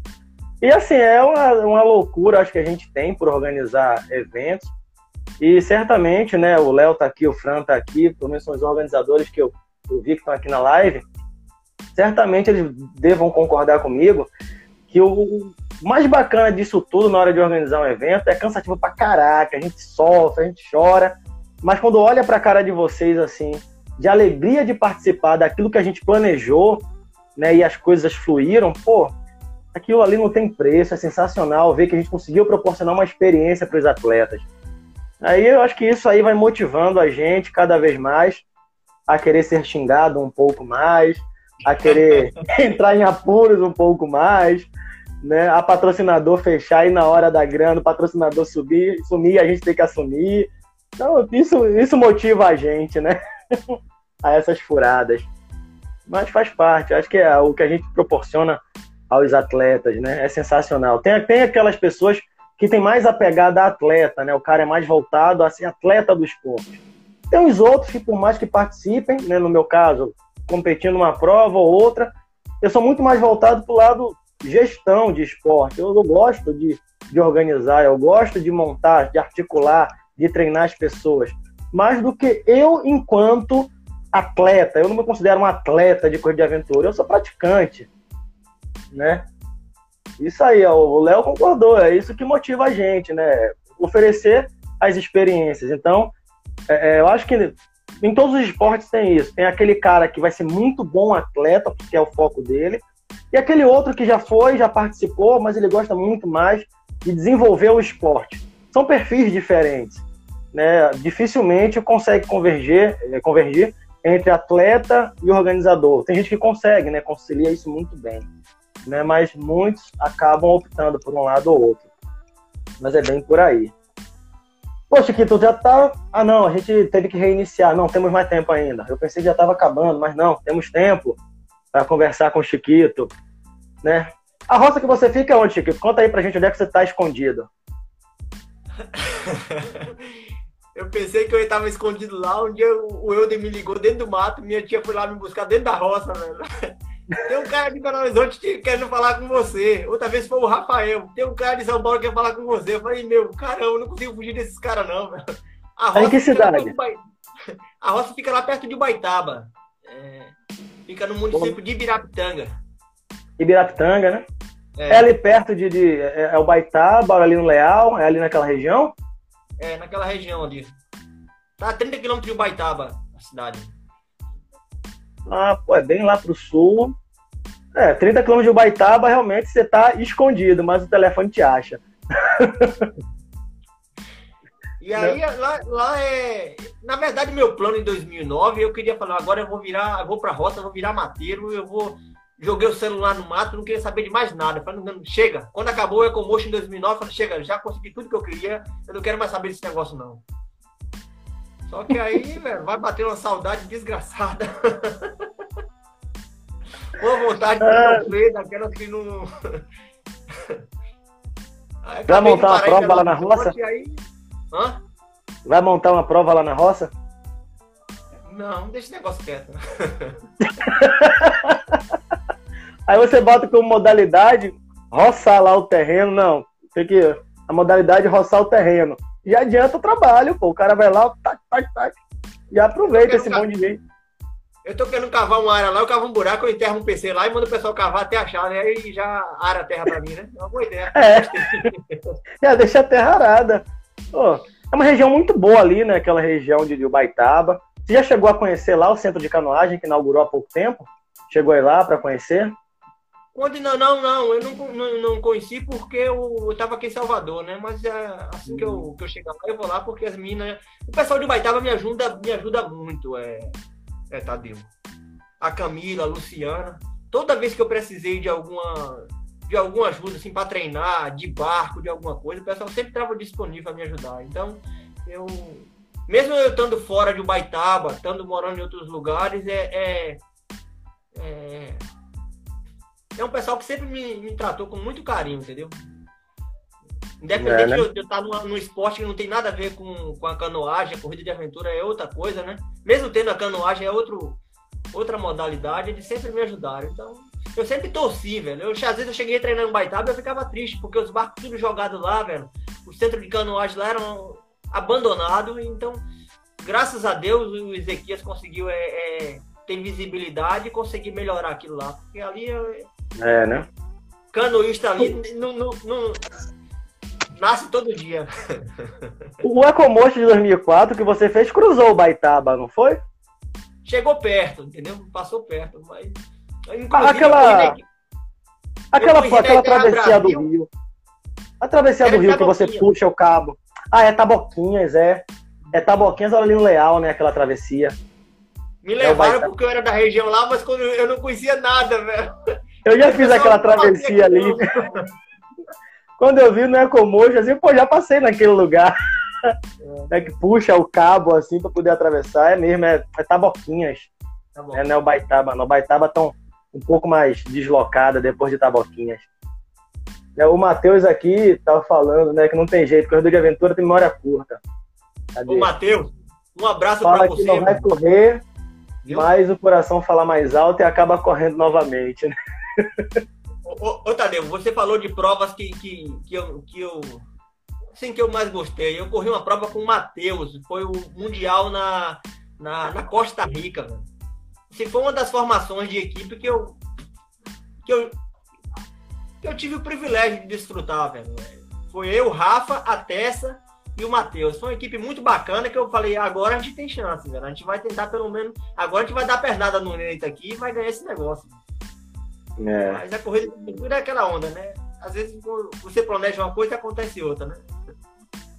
E assim, é uma, uma loucura, acho que a gente tem por organizar eventos. E certamente, né, o Léo tá aqui, o Fran tá aqui, pelo menos são os organizadores que eu, eu vi que estão aqui na live. Certamente eles devam concordar comigo que o mais bacana disso tudo na hora de organizar um evento é cansativo pra caraca, a gente sofre, a gente chora, mas quando olha pra cara de vocês assim, de alegria de participar daquilo que a gente planejou, né, e as coisas fluíram, pô, aquilo ali não tem preço, é sensacional ver que a gente conseguiu proporcionar uma experiência para os atletas. Aí eu acho que isso aí vai motivando a gente cada vez mais a querer ser xingado um pouco mais, a querer [laughs] entrar em apuros um pouco mais, né? A patrocinador fechar e na hora da grana, o patrocinador subir, sumir, a gente tem que assumir. Então, isso, isso motiva a gente, né? [laughs] a essas furadas. Mas faz parte, acho que é o que a gente proporciona aos atletas, né? É sensacional. Tem, tem aquelas pessoas que tem mais a atleta, né? O cara é mais voltado a ser atleta do esporte. Tem os outros que, por mais que participem, né? No meu caso, competindo uma prova ou outra, eu sou muito mais voltado para o lado gestão de esporte. Eu, eu gosto de, de organizar, eu gosto de montar, de articular, de treinar as pessoas. Mais do que eu, enquanto atleta, eu não me considero um atleta de corrida de aventura, eu sou praticante, né? Isso aí, ó, o Léo concordou, é isso que motiva a gente, né? Oferecer as experiências. Então, é, é eu acho que em todos os esportes tem isso. Tem aquele cara que vai ser muito bom atleta, porque é o foco dele, e aquele outro que já foi, já participou, mas ele gosta muito mais de desenvolver o esporte. São perfis diferentes. Né? Dificilmente consegue converger, eh, convergir entre atleta e organizador. Tem gente que consegue, né? Concilia isso muito bem. Né? Mas muitos acabam optando por um lado ou outro. Mas é bem por aí. Poxa, que tu já tá. Ah, não, a gente teve que reiniciar. Não, temos mais tempo ainda. Eu pensei que já estava acabando, mas não, temos tempo para conversar com o Chiquito, né? A roça que você fica é onde, Chiquito? Conta aí pra gente onde é que você tá escondido. [laughs] eu pensei que eu estava escondido lá, um dia o Euder me ligou dentro do mato, minha tia foi lá me buscar dentro da roça, velho. Tem um cara de Belo Horizonte querendo falar com você. Outra vez foi o Rafael. Tem um cara de São Paulo que quer falar com você. Eu falei, meu, caramba, eu não consigo fugir desses caras, não, velho. A roça, em que cidade? [laughs] A roça fica lá perto de Baitaba. É... Fica no município Bom. de Ibirapitanga. Ibirapitanga, né? É, é ali perto de, de é, é, o Baitaba, ali no Leal, é ali naquela região? É, naquela região ali. Tá a 30 quilômetros de Baitaba, a cidade. Ah, pô, é bem lá pro sul. É, 30 quilômetros de Ubaitaba, realmente você tá escondido, mas o telefone te acha. E aí, lá, lá, é. Na verdade, meu plano em 2009, eu queria falar, agora eu vou virar, eu vou pra roça, vou virar mateiro, eu vou. Joguei o celular no mato, não queria saber de mais nada. Falei, não, chega. Quando acabou o Ecomotion em 2009, eu falei, chega, já consegui tudo que eu queria, eu não quero mais saber desse negócio, não. Só que aí, [laughs] velho, vai bater uma saudade desgraçada. [laughs] Uma vontade de ah. daquelas que não. [laughs] Vai montar uma prova lá na roça? Aí... Hã? Vai montar uma prova lá na roça? Não, deixa esse negócio quieto. [laughs] Aí você bota como modalidade roçar lá o terreno. Não, tem que. A modalidade é roçar o terreno. E adianta o trabalho, pô. O cara vai lá, tac, tac, tac. E aproveita esse monte de gente. Eu tô querendo cavar uma área lá, eu cavo um buraco, eu enterro um PC lá e mando o pessoal cavar até achar, né? Aí já ara a terra pra mim, né? É uma boa ideia. É. [laughs] Já deixa a terra arada. É uma região muito boa ali, né? Aquela região de Ubaitaba. Você já chegou a conhecer lá o centro de canoagem que inaugurou há pouco tempo? Chegou aí lá para conhecer? Quando, não, não, não, eu não, não, não conheci porque eu, eu tava aqui em Salvador, né? Mas é, assim que eu, que eu chegar lá, eu vou lá porque as minas. O pessoal de Baitaba me ajuda, me ajuda muito, é, é Tadeu. A Camila, a Luciana. Toda vez que eu precisei de alguma de alguma ajuda, assim, para treinar, de barco, de alguma coisa, o pessoal sempre estava disponível para me ajudar. Então, eu. Mesmo eu estando fora de Baitaba, estando morando em outros lugares, é, é, é é um pessoal que sempre me, me tratou com muito carinho, entendeu? Independente é, né? de eu, estar num esporte que não tem nada a ver com, com a canoagem, a corrida de aventura é outra coisa, né? Mesmo tendo a canoagem é outro, outra modalidade, eles sempre me ajudaram. Então, eu sempre torci, velho. Eu, às vezes eu cheguei treinando em Baitaba e eu ficava triste, porque os barcos tudo jogados lá, velho. O centro de canoagem lá era abandonado, então, graças a Deus, o Ezequias conseguiu é, é, ter visibilidade e conseguir melhorar aquilo lá. Porque ali é, né? Canoísta ali não, não, não, nasce todo dia. [laughs] O Ecomost de 2004 que você fez cruzou o Baitaba, não foi? Chegou perto, entendeu? Passou perto, mas. Aquela. Aquela, aquela travessia do Rio. A travessia do Rio que você puxa o cabo. Ah, é Taboquinhas, é. É Taboquinhas ou Lino Leal, né? Aquela travessia. Me levaram é porque eu era da região lá, mas quando eu não conhecia nada, velho. Eu já fiz aquela travessia ali. Quando eu vi no Ecomojo, assim, pô, já passei naquele lugar. É. [laughs] é que puxa o cabo assim para poder atravessar. É mesmo, é, é Taboquinhas. Tá é não é o Baitaba, não. O Baitaba tão um pouco mais deslocada depois de Taboquinhas. É, o Matheus aqui tava falando, né, que não tem jeito, corredor de aventura tem memória curta. Cadê? Ô, Matheus, um abraço para você. Que não vai correr, Viu? mas o coração fala mais alto e acaba correndo novamente, né? [laughs] Ô, Tadeu, você falou de provas que, que, que, eu, que eu. Assim, que eu mais gostei. Eu corri uma prova com o Matheus, foi o Mundial na, na, na Costa Rica, velho. Assim, foi uma das formações de equipe que eu. que eu. que eu tive o privilégio de desfrutar, velho. Foi eu, Rafa, a Tessa e o Matheus. Foi uma equipe muito bacana que eu falei, agora a gente tem chance, velho. A gente vai tentar pelo menos. Agora a gente vai dar pernada no Neito aqui e vai ganhar esse negócio. É. Mas a corrida de aventura é aquela onda, né? Às vezes você planeja uma coisa e acontece outra, né?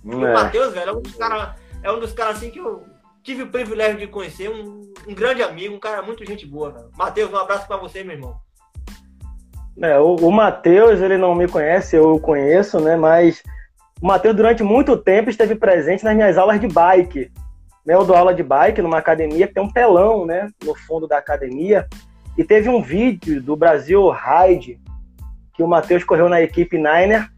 É. o Matheus, velho, é um dos caras é um dos caras assim que eu tive o privilégio de conhecer, um, um grande amigo, um cara muito gente boa, velho. Matheus, um abraço para você, meu irmão. É, o, o Matheus, ele não me conhece, eu o conheço, né? Mas o Matheus, durante muito tempo, esteve presente nas minhas aulas de bike. Né? Eu dou aula de bike numa academia que tem um telão, né? No fundo da academia. E teve um vídeo do Brasil Ride que o Matheus correu na equipe Niner.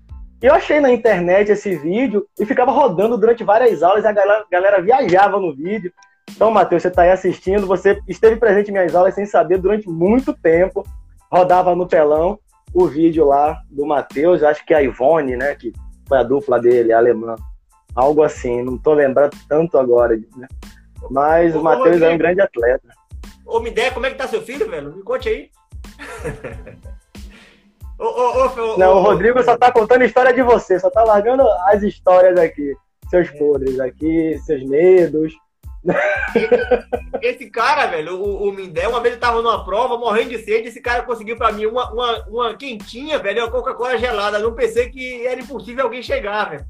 E eu achei na internet esse vídeo e ficava rodando durante várias aulas e a galera, galera viajava no vídeo. Então, Matheus, você está aí assistindo, você esteve presente em minhas aulas sem saber durante muito tempo. Rodava no telão o vídeo lá do Matheus, acho que é a Ivone, né, que foi a dupla dele, a alemã. Algo assim, não estou lembrando tanto agora, né? Mas o Matheus é um grande atleta. Ô, me ideia, como é que tá seu filho, velho? Me conte aí. [laughs] ô, ô, ô, Não, o Rodrigo só tá contando história de você, só tá largando as histórias aqui. Seus é. podres aqui, seus medos. Esse cara, velho, o, o Mindé, uma vez ele tava numa prova, morrendo de sede, esse cara conseguiu pra mim uma, uma, uma quentinha, velho, uma Coca-Cola gelada. Não pensei que era impossível alguém chegar, velho.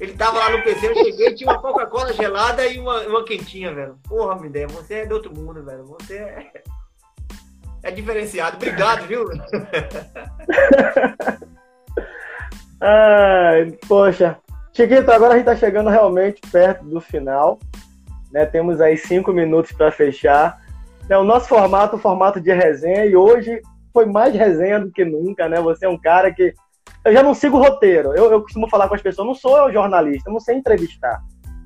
Ele tava lá no PC, eu cheguei, tinha uma Coca-Cola gelada e uma, uma quentinha, velho. Porra, me ideia, você é de outro mundo, velho. Você é, é diferenciado. Obrigado, viu? [laughs] Ai, poxa. Chiquito, agora a gente tá chegando realmente perto do final. Né? Temos aí cinco minutos para fechar. É, o nosso formato, o formato de resenha, e hoje foi mais resenha do que nunca, né? Você é um cara que eu já não sigo roteiro. Eu, eu costumo falar com as pessoas, não sou jornalista, não sei entrevistar.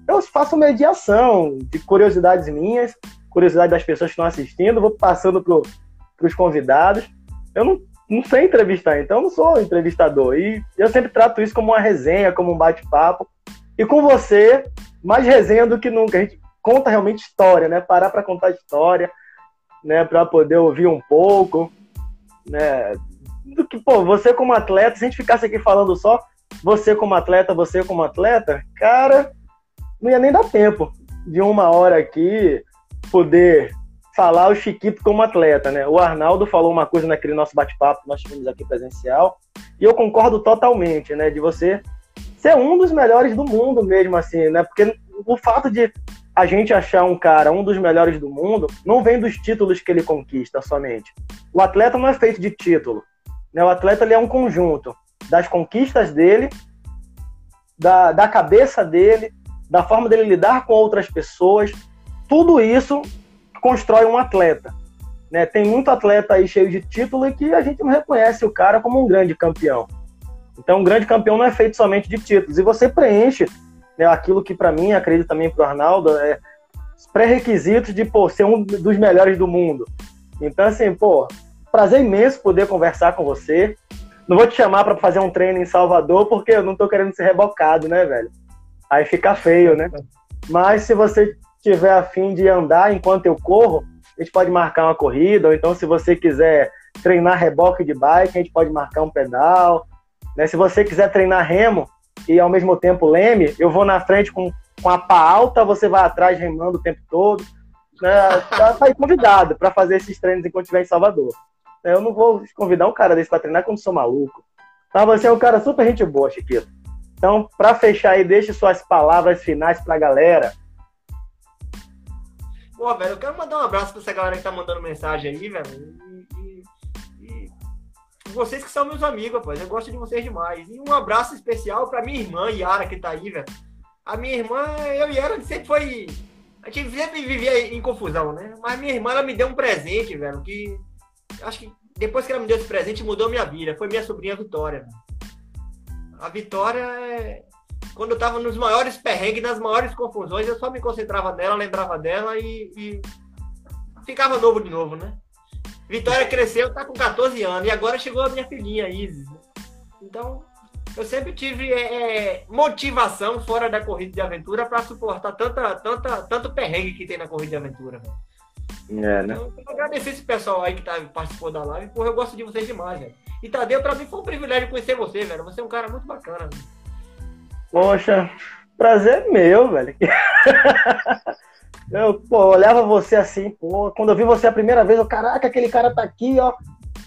Eu faço mediação de curiosidades minhas, curiosidade das pessoas que estão assistindo, vou passando para os convidados. Eu não, não sei entrevistar, então eu não sou entrevistador. E eu sempre trato isso como uma resenha, como um bate-papo. E com você, mais resenha do que nunca. A gente conta realmente história, né? Parar para contar história, né? Para poder ouvir um pouco, né? Do que, pô, você como atleta, se a gente ficasse aqui falando só você como atleta, você como atleta, cara, não ia nem dar tempo de uma hora aqui poder falar o Chiquito como atleta, né? O Arnaldo falou uma coisa naquele nosso bate-papo que nós tivemos aqui presencial, e eu concordo totalmente, né? De você ser um dos melhores do mundo mesmo, assim, né? Porque o fato de a gente achar um cara um dos melhores do mundo não vem dos títulos que ele conquista somente. O atleta não é feito de título. Né? O atleta ele é um conjunto das conquistas dele, da, da cabeça dele, da forma dele lidar com outras pessoas. Tudo isso constrói um atleta. Né? Tem muito atleta aí cheio de título e que a gente não reconhece o cara como um grande campeão. Então, um grande campeão não é feito somente de títulos. E você preenche né, aquilo que, para mim, acredito também para o Arnaldo, é pré-requisitos de pô, ser um dos melhores do mundo. Então, assim, pô, prazer imenso poder conversar com você. Não vou te chamar para fazer um treino em Salvador, porque eu não tô querendo ser rebocado, né, velho? Aí fica feio, né? Mas se você tiver afim de andar enquanto eu corro, a gente pode marcar uma corrida, ou então se você quiser treinar reboque de bike, a gente pode marcar um pedal. Né? Se você quiser treinar remo e ao mesmo tempo leme, eu vou na frente com, com a pá alta, você vai atrás remando o tempo todo. Né? Tá, tá convidado para fazer esses treinos enquanto estiver em Salvador. Eu não vou convidar um cara desse pra treinar quando sou maluco. Mas você é um cara super gente boa, Chiquito. Então, para fechar aí, deixe suas palavras finais para a galera. Pô, velho, eu quero mandar um abraço para essa galera que tá mandando mensagem aí, velho. E, e, e, vocês que são meus amigos, rapaz. Eu gosto de vocês demais. E um abraço especial para minha irmã, Yara, que tá aí, velho. A minha irmã, eu e ela sempre foi. A gente sempre vivia em confusão, né? Mas minha irmã, ela me deu um presente, velho, que. Acho que depois que ela me deu esse presente, mudou minha vida. Foi minha sobrinha Vitória. A vitória é. Quando eu tava nos maiores perrengues, nas maiores confusões, eu só me concentrava nela, lembrava dela e, e ficava novo de novo, né? Vitória cresceu, tá com 14 anos, e agora chegou a minha filhinha, Isis. Né? Então, eu sempre tive é, é, motivação fora da corrida de aventura para suportar tanta, tanta, tanto perrengue que tem na corrida de aventura. É, né? Então, eu agradecer esse pessoal aí que tá, participou da live, porque eu gosto de vocês demais, velho. E Tadeu, pra mim foi um privilégio conhecer você, velho. Você é um cara muito bacana. Velho. Poxa, prazer meu, velho. [laughs] Eu, pô, olhava você assim, pô, quando eu vi você a primeira vez, eu, caraca, aquele cara tá aqui, ó.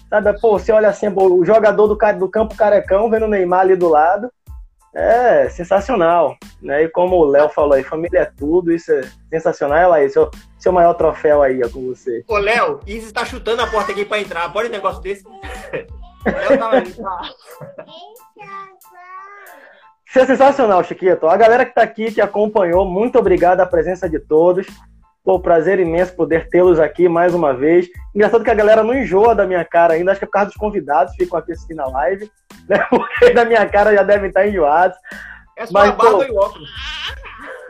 Sabe, pô, você olha assim, o jogador do, do campo carecão vendo o Neymar ali do lado. É sensacional, né? E como o Léo falou aí, família é tudo, isso é sensacional. Aí, seu, seu maior troféu aí, ó, com você. Ô, Léo, Isis tá chutando a porta aqui pra entrar. Pode um negócio desse? [laughs] Isso é sensacional, Chiquito. A galera que está aqui, que acompanhou, muito obrigado a presença de todos. Um prazer imenso poder tê-los aqui mais uma vez. Engraçado que a galera não enjoa da minha cara ainda, acho que é por causa dos convidados ficam aqui assistindo na live, [laughs] né? Porque da minha cara já devem estar enjoados. É só Mas, a barba pô, e o óculos.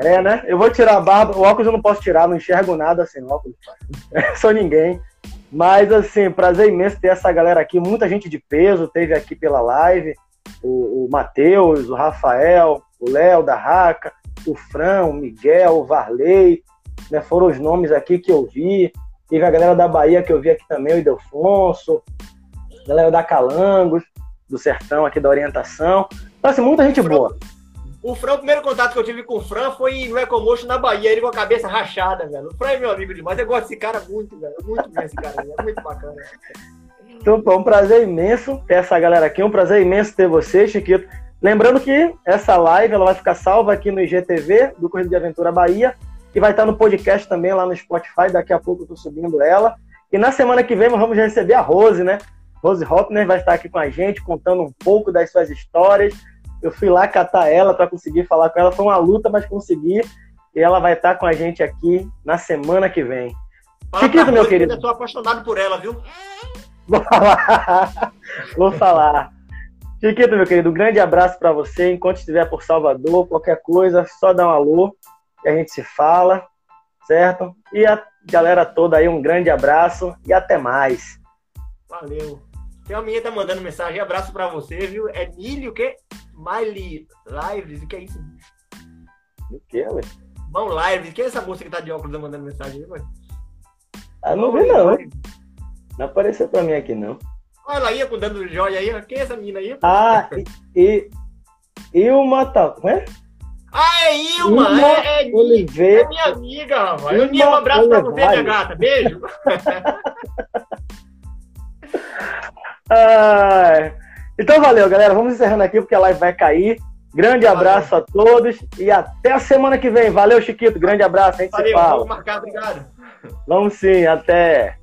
É, né? Eu vou tirar a barba, o óculos eu não posso tirar, não enxergo nada sem óculos. [laughs] Sou ninguém. Mas, assim, prazer imenso ter essa galera aqui. Muita gente de peso teve aqui pela live. O, o Matheus, o Rafael, o Léo da Raca, o Fran, o Miguel, o Varley. Né, foram os nomes aqui que eu vi. Teve a galera da Bahia que eu vi aqui também, o Idelfonso. A galera da Calangos, do Sertão aqui da Orientação. Então, assim, muita gente boa. O Fran, o primeiro contato que eu tive com o Fran foi no Ecomotion na Bahia, ele com a cabeça rachada, velho. O Fran é meu amigo demais, eu gosto desse cara muito, velho. Muito bem esse cara, é muito bacana. Então, é um prazer imenso ter essa galera aqui, um prazer imenso ter você, Chiquito. Lembrando que essa live ela vai ficar salva aqui no IGTV do Corrida de Aventura Bahia e vai estar no podcast também lá no Spotify. Daqui a pouco eu tô subindo ela. E na semana que vem nós vamos receber a Rose, né? Rose Hopner vai estar aqui com a gente, contando um pouco das suas histórias, eu fui lá catar ela para conseguir falar com ela. Foi uma luta, mas consegui. E ela vai estar com a gente aqui na semana que vem. Fala Chiquito, meu querido. Eu sou apaixonado por ela, viu? Vou falar. [laughs] Vou falar. Chiquito, meu querido, um grande abraço para você. Enquanto estiver por Salvador, qualquer coisa, só dá um alô e a gente se fala, certo? E a galera toda aí, um grande abraço e até mais. Valeu. Tem uma menina tá mandando mensagem, abraço para você, viu? É Milho, o quê? Miley Lives, o que é isso? O que, ué? Bom Lives, quem é essa moça que tá de óculos mandando mensagem aí, ué? Ah, não vi não. Não apareceu pra mim aqui, não. Olha ela ia com dando joia aí, quem é essa menina aí? Ah, e... Ilma tá... Ué? Ah, é Ilma! Ilma é, é, Oliveira. é minha amiga, rapaz. Ilma, um abraço Oliveira. pra você, minha gata. Beijo. [laughs] ah, então valeu, galera. Vamos encerrando aqui porque a live vai cair. Grande abraço valeu. a todos e até a semana que vem. Valeu, Chiquito. Grande abraço. A gente valeu, se fala. Vamos marcar, obrigado. Vamos sim, até.